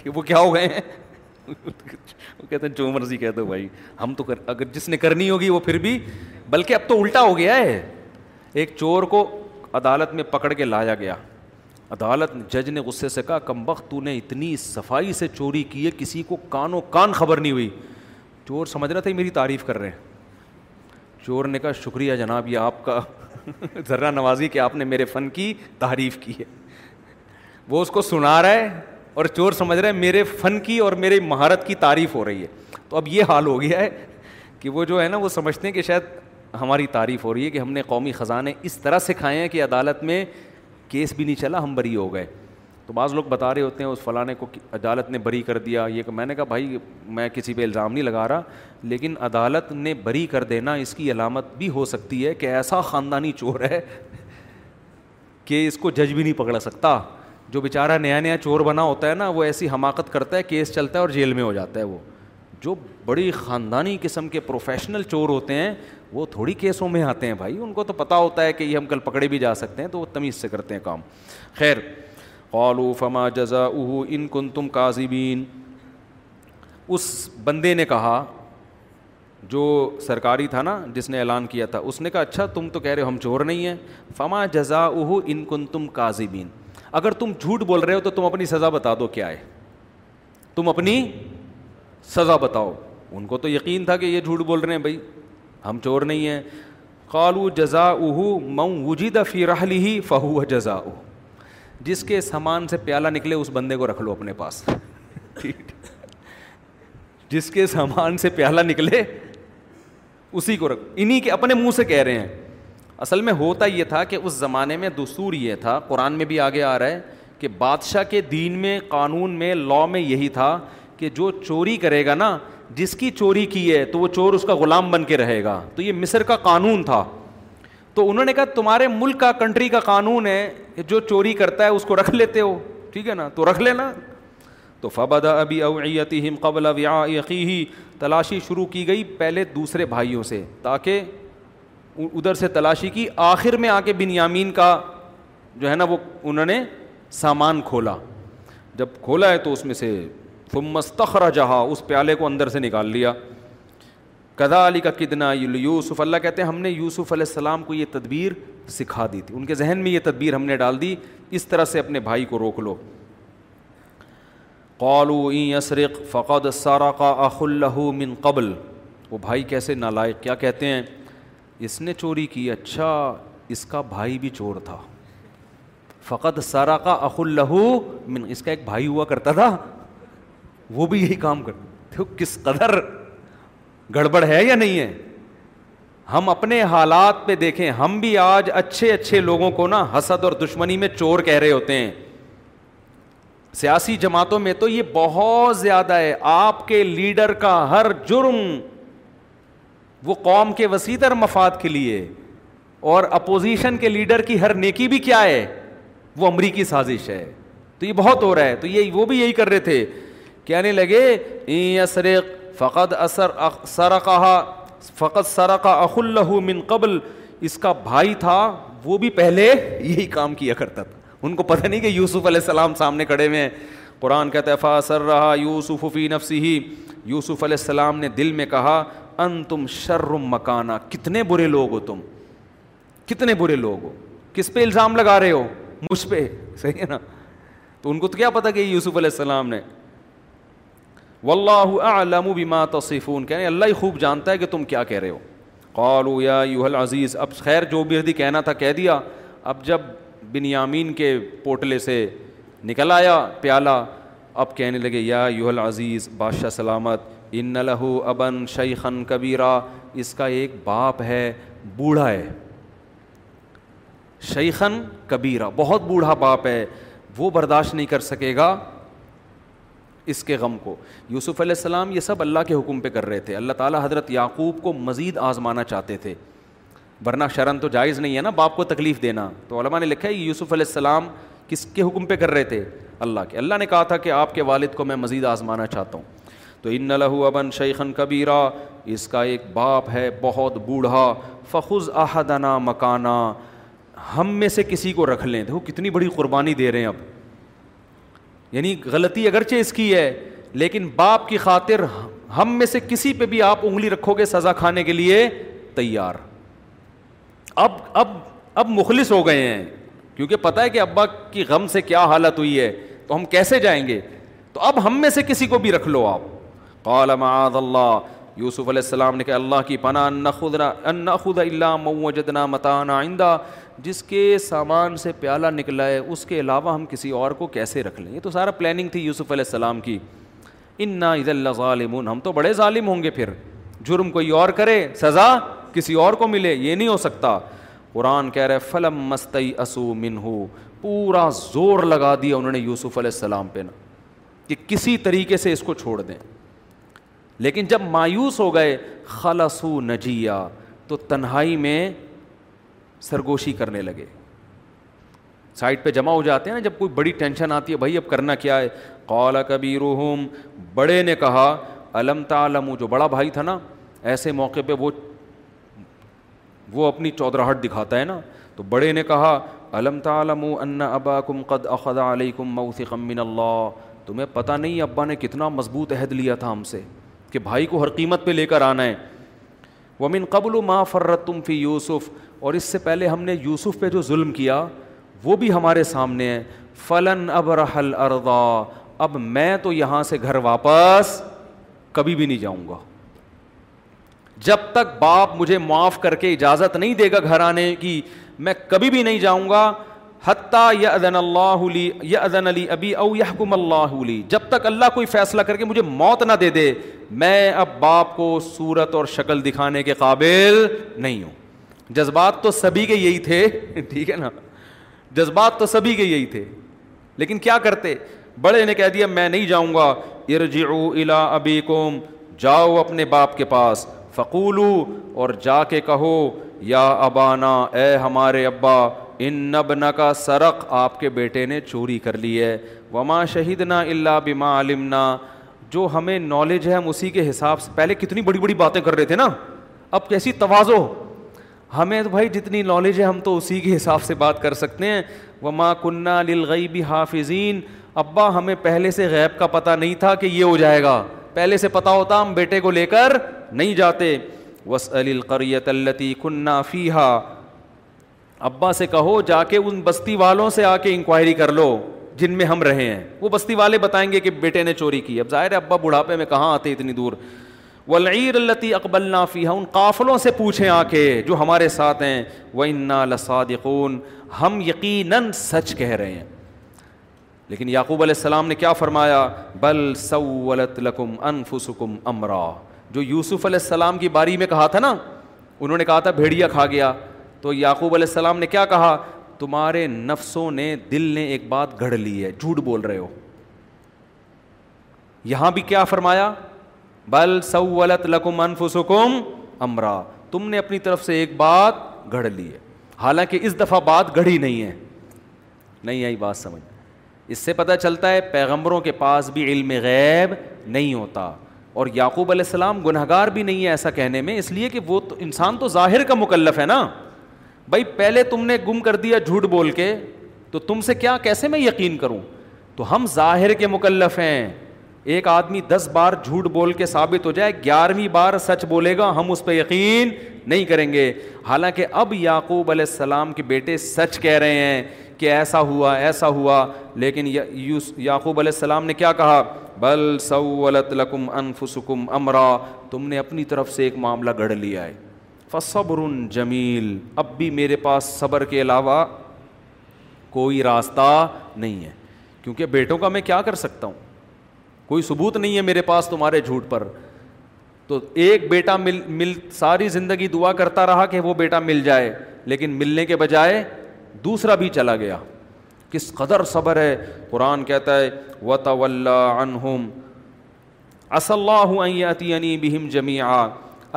(laughs) وہ کیا ہو گئے ہیں (laughs) وہ کہتے ہیں جو مرضی کہہ دو بھائی ہم تو اگر جس نے کرنی ہوگی وہ پھر بھی بلکہ اب تو الٹا ہو گیا ہے ایک چور کو عدالت میں پکڑ کے لایا گیا عدالت جج نے غصے سے کہا کم وقت تو نے اتنی صفائی سے چوری کی ہے کسی کو کان و کان خبر نہیں ہوئی چور سمجھ رہا تھا میری تعریف کر رہے ہیں چور نے کہا شکریہ جناب یہ آپ کا (laughs) ذرہ نوازی کہ آپ نے میرے فن کی تعریف کی ہے وہ اس کو سنا رہا ہے اور چور سمجھ رہا ہے میرے فن کی اور میرے مہارت کی تعریف ہو رہی ہے تو اب یہ حال ہو گیا ہے کہ وہ جو ہے نا وہ سمجھتے ہیں کہ شاید ہماری تعریف ہو رہی ہے کہ ہم نے قومی خزانے اس طرح سے کھائے ہیں کہ عدالت میں کیس بھی نہیں چلا ہم بری ہو گئے تو بعض لوگ بتا رہے ہوتے ہیں اس فلاں کو عدالت نے بری کر دیا یہ کہ میں نے کہا بھائی میں کسی پہ الزام نہیں لگا رہا لیکن عدالت نے بری کر دینا اس کی علامت بھی ہو سکتی ہے کہ ایسا خاندانی چور ہے کہ اس کو جج بھی نہیں پکڑ سکتا جو بیچارہ نیا نیا چور بنا ہوتا ہے نا وہ ایسی حماقت کرتا ہے کیس چلتا ہے اور جیل میں ہو جاتا ہے وہ جو بڑی خاندانی قسم کے پروفیشنل چور ہوتے ہیں وہ تھوڑی کیسوں میں آتے ہیں بھائی ان کو تو پتہ ہوتا ہے کہ یہ ہم کل پکڑے بھی جا سکتے ہیں تو وہ تمیز سے کرتے ہیں کام خیر قالو فما جزا اہو ان کن تم کاذبین اس بندے نے کہا جو سرکاری تھا نا جس نے اعلان کیا تھا اس نے کہا اچھا تم تو کہہ رہے ہو ہم چور نہیں ہیں فما جزا اہو ان کن تم کاذبین اگر تم جھوٹ بول رہے ہو تو تم اپنی سزا بتا دو کیا ہے تم اپنی سزا بتاؤ ان کو تو یقین تھا کہ یہ جھوٹ بول رہے ہیں بھائی ہم چور نہیں ہیں قالو جزا اہو مئو رحلی ہی فہو جزا او جس کے سامان سے پیالہ نکلے اس بندے کو رکھ لو اپنے پاس جس کے سامان سے پیالہ نکلے اسی کو رکھ انہیں کے اپنے منہ سے کہہ رہے ہیں اصل میں ہوتا یہ تھا کہ اس زمانے میں دستور یہ تھا قرآن میں بھی آگے آ رہا ہے کہ بادشاہ کے دین میں قانون میں لا میں یہی تھا کہ جو چوری کرے گا نا جس کی چوری کی ہے تو وہ چور اس کا غلام بن کے رہے گا تو یہ مصر کا قانون تھا تو انہوں نے کہا تمہارے ملک کا کنٹری کا قانون ہے کہ جو چوری کرتا ہے اس کو رکھ لیتے ہو ٹھیک ہے نا تو رکھ لینا تو ابھی ابی ہم قبل یقی ہی تلاشی شروع کی گئی پہلے دوسرے بھائیوں سے تاکہ ادھر سے تلاشی کی آخر میں آ کے بنیامین کا جو ہے نا وہ انہوں نے سامان کھولا جب کھولا ہے تو اس میں سے تم جہاں اس پیالے کو اندر سے نکال لیا کدا علی کا کدنا یوسف اللہ کہتے ہیں ہم نے یوسف علیہ السلام کو یہ تدبیر سکھا دی تھی ان کے ذہن میں یہ تدبیر ہم نے ڈال دی اس طرح سے اپنے بھائی کو روک لو قالو این عصر فقد سارا کا اخ اللہ من قبل وہ بھائی کیسے نالائق کیا کہتے ہیں اس نے چوری کی اچھا اس کا بھائی بھی چور تھا فقط سارا کا اخ اللہ من اس کا ایک بھائی ہوا کرتا تھا وہ بھی یہی کام کرتے دیکھو کس قدر گڑبڑ ہے یا نہیں ہے ہم اپنے حالات پہ دیکھیں ہم بھی آج اچھے اچھے لوگوں کو نا حسد اور دشمنی میں چور کہہ رہے ہوتے ہیں سیاسی جماعتوں میں تو یہ بہت زیادہ ہے آپ کے لیڈر کا ہر جرم وہ قوم کے وسیطر مفاد کے لیے اور اپوزیشن کے لیڈر کی ہر نیکی بھی کیا ہے وہ امریکی سازش ہے تو یہ بہت ہو رہا ہے تو یہ وہ بھی یہی کر رہے تھے کہنے لگے یسرق فقط اثر سرقہ فقط سرقہ اخ اللہ من قبل اس کا بھائی تھا وہ بھی پہلے یہی کام کیا کرتا تھا ان کو پتہ نہیں کہ یوسف علیہ السلام سامنے کھڑے ہوئے ہیں قرآن ہے فا سر رہا یوسف فی نفسی ہی یوسف علیہ السلام نے دل میں کہا ان تم شرم مکانہ کتنے برے لوگ ہو تم کتنے برے لوگ ہو کس پہ الزام لگا رہے ہو مجھ پہ صحیح ہے نا تو ان کو تو کیا پتا کہ یوسف علیہ السلام نے واللہ اعلم بما تصفون توسیفون کہنے اللہ ہی خوب جانتا ہے کہ تم کیا کہہ رہے ہو قالو یا یوہل عزیز اب خیر جو بھی کہنا تھا کہہ دیا اب جب بن یامین کے پوٹلے سے نکل آیا پیالہ اب کہنے لگے یا یوہل عزیز بادشاہ سلامت ان لہو ابن شیخن کبیرہ اس کا ایک باپ ہے بوڑھا ہے شیخن کبیرا بہت بوڑھا باپ ہے وہ برداشت نہیں کر سکے گا اس کے غم کو یوسف علیہ السلام یہ سب اللہ کے حکم پہ کر رہے تھے اللہ تعالیٰ حضرت یعقوب کو مزید آزمانا چاہتے تھے ورنہ شرن تو جائز نہیں ہے نا باپ کو تکلیف دینا تو علماء نے لکھا ہے یوسف علیہ السلام کس کے حکم پہ کر رہے تھے اللہ کے اللہ نے کہا تھا کہ آپ کے والد کو میں مزید آزمانا چاہتا ہوں تو ان لہو ابن شیخن کبیرا اس کا ایک باپ ہے بہت بوڑھا فخذ احدنا مکانہ ہم میں سے کسی کو رکھ لیں دیکھو کتنی بڑی قربانی دے رہے ہیں اب یعنی غلطی اگرچہ اس کی ہے لیکن باپ کی خاطر ہم میں سے کسی پہ بھی آپ انگلی رکھو گے سزا کھانے کے لیے تیار اب اب اب مخلص ہو گئے ہیں کیونکہ پتہ ہے کہ ابا کی غم سے کیا حالت ہوئی ہے تو ہم کیسے جائیں گے تو اب ہم میں سے کسی کو بھی رکھ لو آپ معاذ اللہ یوسف علیہ السلام نے کہا اللہ کی پناہ ان ان اللہ الا موجدنا متانا آئندہ جس کے سامان سے پیالہ نکلا ہے اس کے علاوہ ہم کسی اور کو کیسے رکھ لیں یہ تو سارا پلاننگ تھی یوسف علیہ السلام کی ان ہم تو بڑے ظالم ہوں گے پھر جرم کوئی اور کرے سزا کسی اور کو ملے یہ نہیں ہو سکتا قرآن کہہ رہے فلم مستعی اسو من ہو پورا زور لگا دیا انہوں نے یوسف علیہ السلام پہ نا کہ کسی طریقے سے اس کو چھوڑ دیں لیکن جب مایوس ہو گئے خلاسو نجیا تو تنہائی میں سرگوشی کرنے لگے سائڈ پہ جمع ہو جاتے ہیں نا جب کوئی بڑی ٹینشن آتی ہے بھائی اب کرنا کیا ہے قالا کبھی بڑے نے کہا علم تعلم جو بڑا بھائی تھا نا ایسے موقع پہ وہ وہ اپنی چودراہٹ دکھاتا ہے نا تو بڑے نے کہا علم تعلم ان ابا کم قد اخذ علیکم کم من اللہ تمہیں پتہ نہیں ابا نے کتنا مضبوط عہد لیا تھا ہم سے کہ بھائی کو ہر قیمت پہ لے کر آنا ہے وہ من قبل و فرت تم فی یوسف اور اس سے پہلے ہم نے یوسف پہ جو ظلم کیا وہ بھی ہمارے سامنے ہے فلاً اب رحل اردا اب میں تو یہاں سے گھر واپس کبھی بھی نہیں جاؤں گا جب تک باپ مجھے معاف کر کے اجازت نہیں دے گا گھر آنے کی میں کبھی بھی نہیں جاؤں گا حتیٰ یا ادن اللہ علی یا ادن علی ابی او یحکم اللہ علی جب تک اللہ کوئی فیصلہ کر کے مجھے موت نہ دے دے میں اب باپ کو صورت اور شکل دکھانے کے قابل نہیں ہوں جذبات تو سبھی کے یہی تھے ٹھیک ہے نا جذبات تو سبھی کے یہی تھے لیکن کیا کرتے بڑے نے کہہ دیا میں نہیں جاؤں گا ارجعو الا ابی جاؤ اپنے باپ کے پاس فقولو اور جا کے کہو یا ابانا اے ہمارے ابا ان نبنا کا سرق آپ کے بیٹے نے چوری کر لی ہے وما شہید نہ اللہ بما علمنا جو ہمیں نالج ہے ہم اسی کے حساب سے پہلے کتنی بڑی بڑی باتیں کر رہے تھے نا اب کیسی توازو ہمیں تو بھائی جتنی نالج ہے ہم تو اسی کے حساب سے بات کر سکتے ہیں وہ ماں للغیب بھی ابا ہمیں پہلے سے غیب کا پتہ نہیں تھا کہ یہ ہو جائے گا پہلے سے پتہ ہوتا ہم بیٹے کو لے کر نہیں جاتے وس علی القریت التی کنہ فیحہ ابا سے کہو جا کے ان بستی والوں سے آ کے انکوائری کر لو جن میں ہم رہے ہیں وہ بستی والے بتائیں گے کہ بیٹے نے چوری کی اب ظاہر ہے ابا بڑھاپے میں کہاں آتے اتنی دور و لیرتی نافی ہے ان قافلوں سے پوچھیں آ کے جو ہمارے ساتھ ہیں وہ انا لسا ہم یقیناً سچ کہہ رہے ہیں لیکن یعقوب علیہ السلام نے کیا فرمایا بل سولت لکم انف سکم امرا جو یوسف علیہ السلام کی باری میں کہا تھا نا انہوں نے کہا تھا بھیڑیا کھا گیا تو یعقوب علیہ السلام نے کیا کہا تمہارے نفسوں نے دل نے ایک بات گڑھ لی ہے جھوٹ بول رہے ہو یہاں بھی کیا فرمایا بل سولت لکم انفسکم امرا تم نے اپنی طرف سے ایک بات گڑھ لی ہے حالانکہ اس دفعہ بات گڑھی نہیں ہے نہیں آئی بات سمجھ اس سے پتہ چلتا ہے پیغمبروں کے پاس بھی علم غیب نہیں ہوتا اور یعقوب علیہ السلام گنہگار بھی نہیں ہے ایسا کہنے میں اس لیے کہ وہ تو انسان تو ظاہر کا مکلف ہے نا بھائی پہلے تم نے گم کر دیا جھوٹ بول کے تو تم سے کیا کیسے میں یقین کروں تو ہم ظاہر کے مکلف ہیں ایک آدمی دس بار جھوٹ بول کے ثابت ہو جائے گیارہویں بار سچ بولے گا ہم اس پہ یقین نہیں کریں گے حالانکہ اب یعقوب علیہ السلام کے بیٹے سچ کہہ رہے ہیں کہ ایسا ہوا ایسا ہوا لیکن یعقوب علیہ السلام نے کیا کہا بل سولت لکم انفسکم امرا تم نے اپنی طرف سے ایک معاملہ گڑھ لیا ہے فصبر جمیل اب بھی میرے پاس صبر کے علاوہ کوئی راستہ نہیں ہے کیونکہ بیٹوں کا میں کیا کر سکتا ہوں کوئی ثبوت نہیں ہے میرے پاس تمہارے جھوٹ پر تو ایک بیٹا مل مل ساری زندگی دعا کرتا رہا کہ وہ بیٹا مل جائے لیکن ملنے کے بجائے دوسرا بھی چلا گیا کس قدر صبر ہے قرآن کہتا ہے وطولّ انہ اص اللہ عتی بہم جمی آ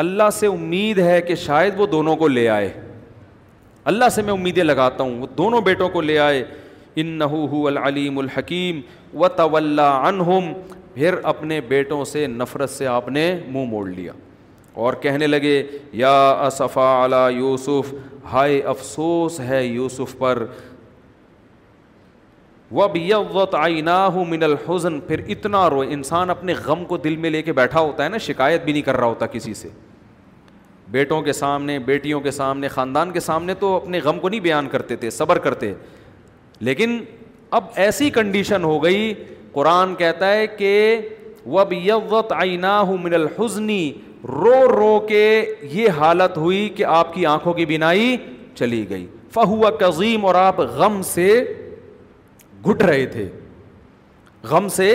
اللہ سے امید ہے کہ شاید وہ دونوں کو لے آئے اللہ سے میں امیدیں لگاتا ہوں وہ دونوں بیٹوں کو لے آئے ان ہو العلیم الحکیم و طول انہم پھر اپنے بیٹوں سے نفرت سے آپ نے منہ موڑ لیا اور کہنے لگے یا اصفا علی یوسف ہائے افسوس ہے یوسف پر ہوں من الحزن پھر اتنا رو انسان اپنے غم کو دل میں لے کے بیٹھا ہوتا ہے نا شکایت بھی نہیں کر رہا ہوتا کسی سے بیٹوں کے سامنے بیٹیوں کے سامنے خاندان کے سامنے تو اپنے غم کو نہیں بیان کرتے تھے صبر کرتے لیکن اب ایسی کنڈیشن ہو گئی قرآن کہتا ہے کہ وب یوت عین من الحزنی رو رو کے یہ حالت ہوئی کہ آپ کی آنکھوں کی بینائی چلی گئی فہو قزیم اور آپ غم سے گھٹ رہے تھے غم سے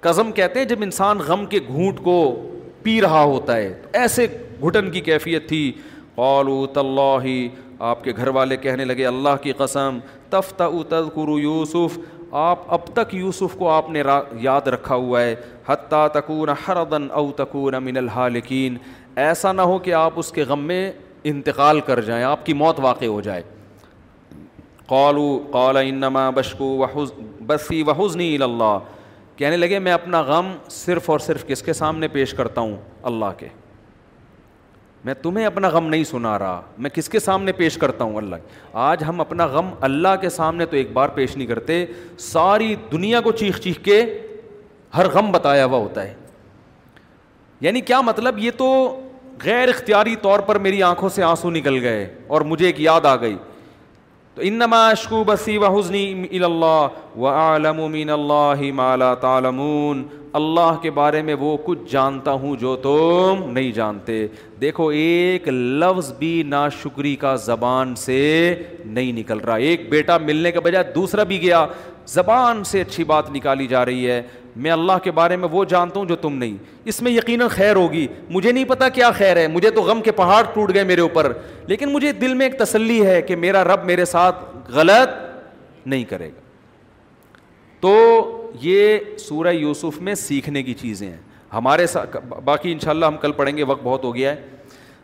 قزم کہتے ہیں جب انسان غم کے گھونٹ کو پی رہا ہوتا ہے ایسے گھٹن کی کیفیت تھی طلّہ آپ کے گھر والے کہنے لگے اللہ کی قسم تفتا او قرو یوسف آپ اب تک یوسف کو آپ نے یاد رکھا ہوا ہے حتیٰ تکون حردن ہر دن او تکون من الحالکین ایسا نہ ہو کہ آپ اس کے غم میں انتقال کر جائیں آپ کی موت واقع ہو جائے قالو قال انما بشکو وحز بسی وحزنی اللہ کہنے لگے میں اپنا غم صرف اور صرف کس کے سامنے پیش کرتا ہوں اللہ کے میں تمہیں اپنا غم نہیں سنا رہا میں کس کے سامنے پیش کرتا ہوں اللہ آج ہم اپنا غم اللہ کے سامنے تو ایک بار پیش نہیں کرتے ساری دنیا کو چیخ چیخ کے ہر غم بتایا ہوا ہوتا ہے یعنی کیا مطلب یہ تو غیر اختیاری طور پر میری آنکھوں سے آنسو نکل گئے اور مجھے ایک یاد آ گئی تو انما اشکو بسی و حزنی اللہ کے بارے میں وہ کچھ جانتا ہوں جو تم نہیں جانتے دیکھو ایک لفظ بھی نا شکری کا زبان سے نہیں نکل رہا ایک بیٹا ملنے کے بجائے دوسرا بھی گیا زبان سے اچھی بات نکالی جا رہی ہے میں اللہ کے بارے میں وہ جانتا ہوں جو تم نہیں اس میں یقیناً خیر ہوگی مجھے نہیں پتا کیا خیر ہے مجھے تو غم کے پہاڑ ٹوٹ گئے میرے اوپر لیکن مجھے دل میں ایک تسلی ہے کہ میرا رب میرے ساتھ غلط نہیں کرے گا تو یہ سورہ یوسف میں سیکھنے کی چیزیں ہیں ہمارے ساتھ باقی انشاءاللہ ہم کل پڑھیں گے وقت بہت ہو گیا ہے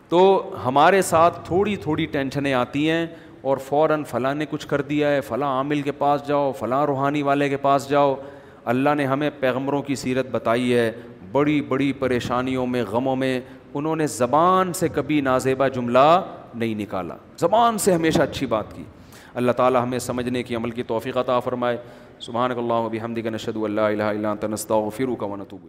تو ہمارے ساتھ تھوڑی تھوڑی ٹینشنیں آتی ہیں اور فوراً فلاں نے کچھ کر دیا ہے فلاں عامل کے پاس جاؤ فلاں روحانی والے کے پاس جاؤ اللہ نے ہمیں پیغمبروں کی سیرت بتائی ہے بڑی بڑی پریشانیوں میں غموں میں انہوں نے زبان سے کبھی نازیبا جملہ نہیں نکالا زبان سے ہمیشہ اچھی بات کی اللہ تعالیٰ ہمیں سمجھنے کی عمل کی توفیقہ فرمائے سبحانک اللہ و بحمدک نشہد اللہ الا اللہ تنستہ و نتوب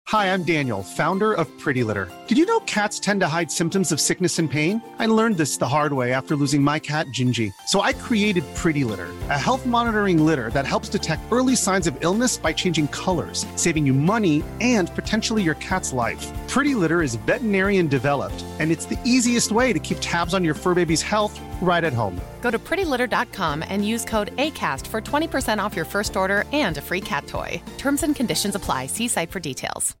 Hi, I'm Daniel, founder of Pretty Litter. Did you know cats tend to hide symptoms of sickness and pain? I learned this the hard way after losing my cat, Gingy. So I created Pretty Litter, a health monitoring litter that helps detect early signs of illness by changing colors, saving you money and potentially your cat's life. Pretty Litter is veterinarian developed, and it's the easiest way to keep tabs on your fur baby's health right at home. Frustrate conditions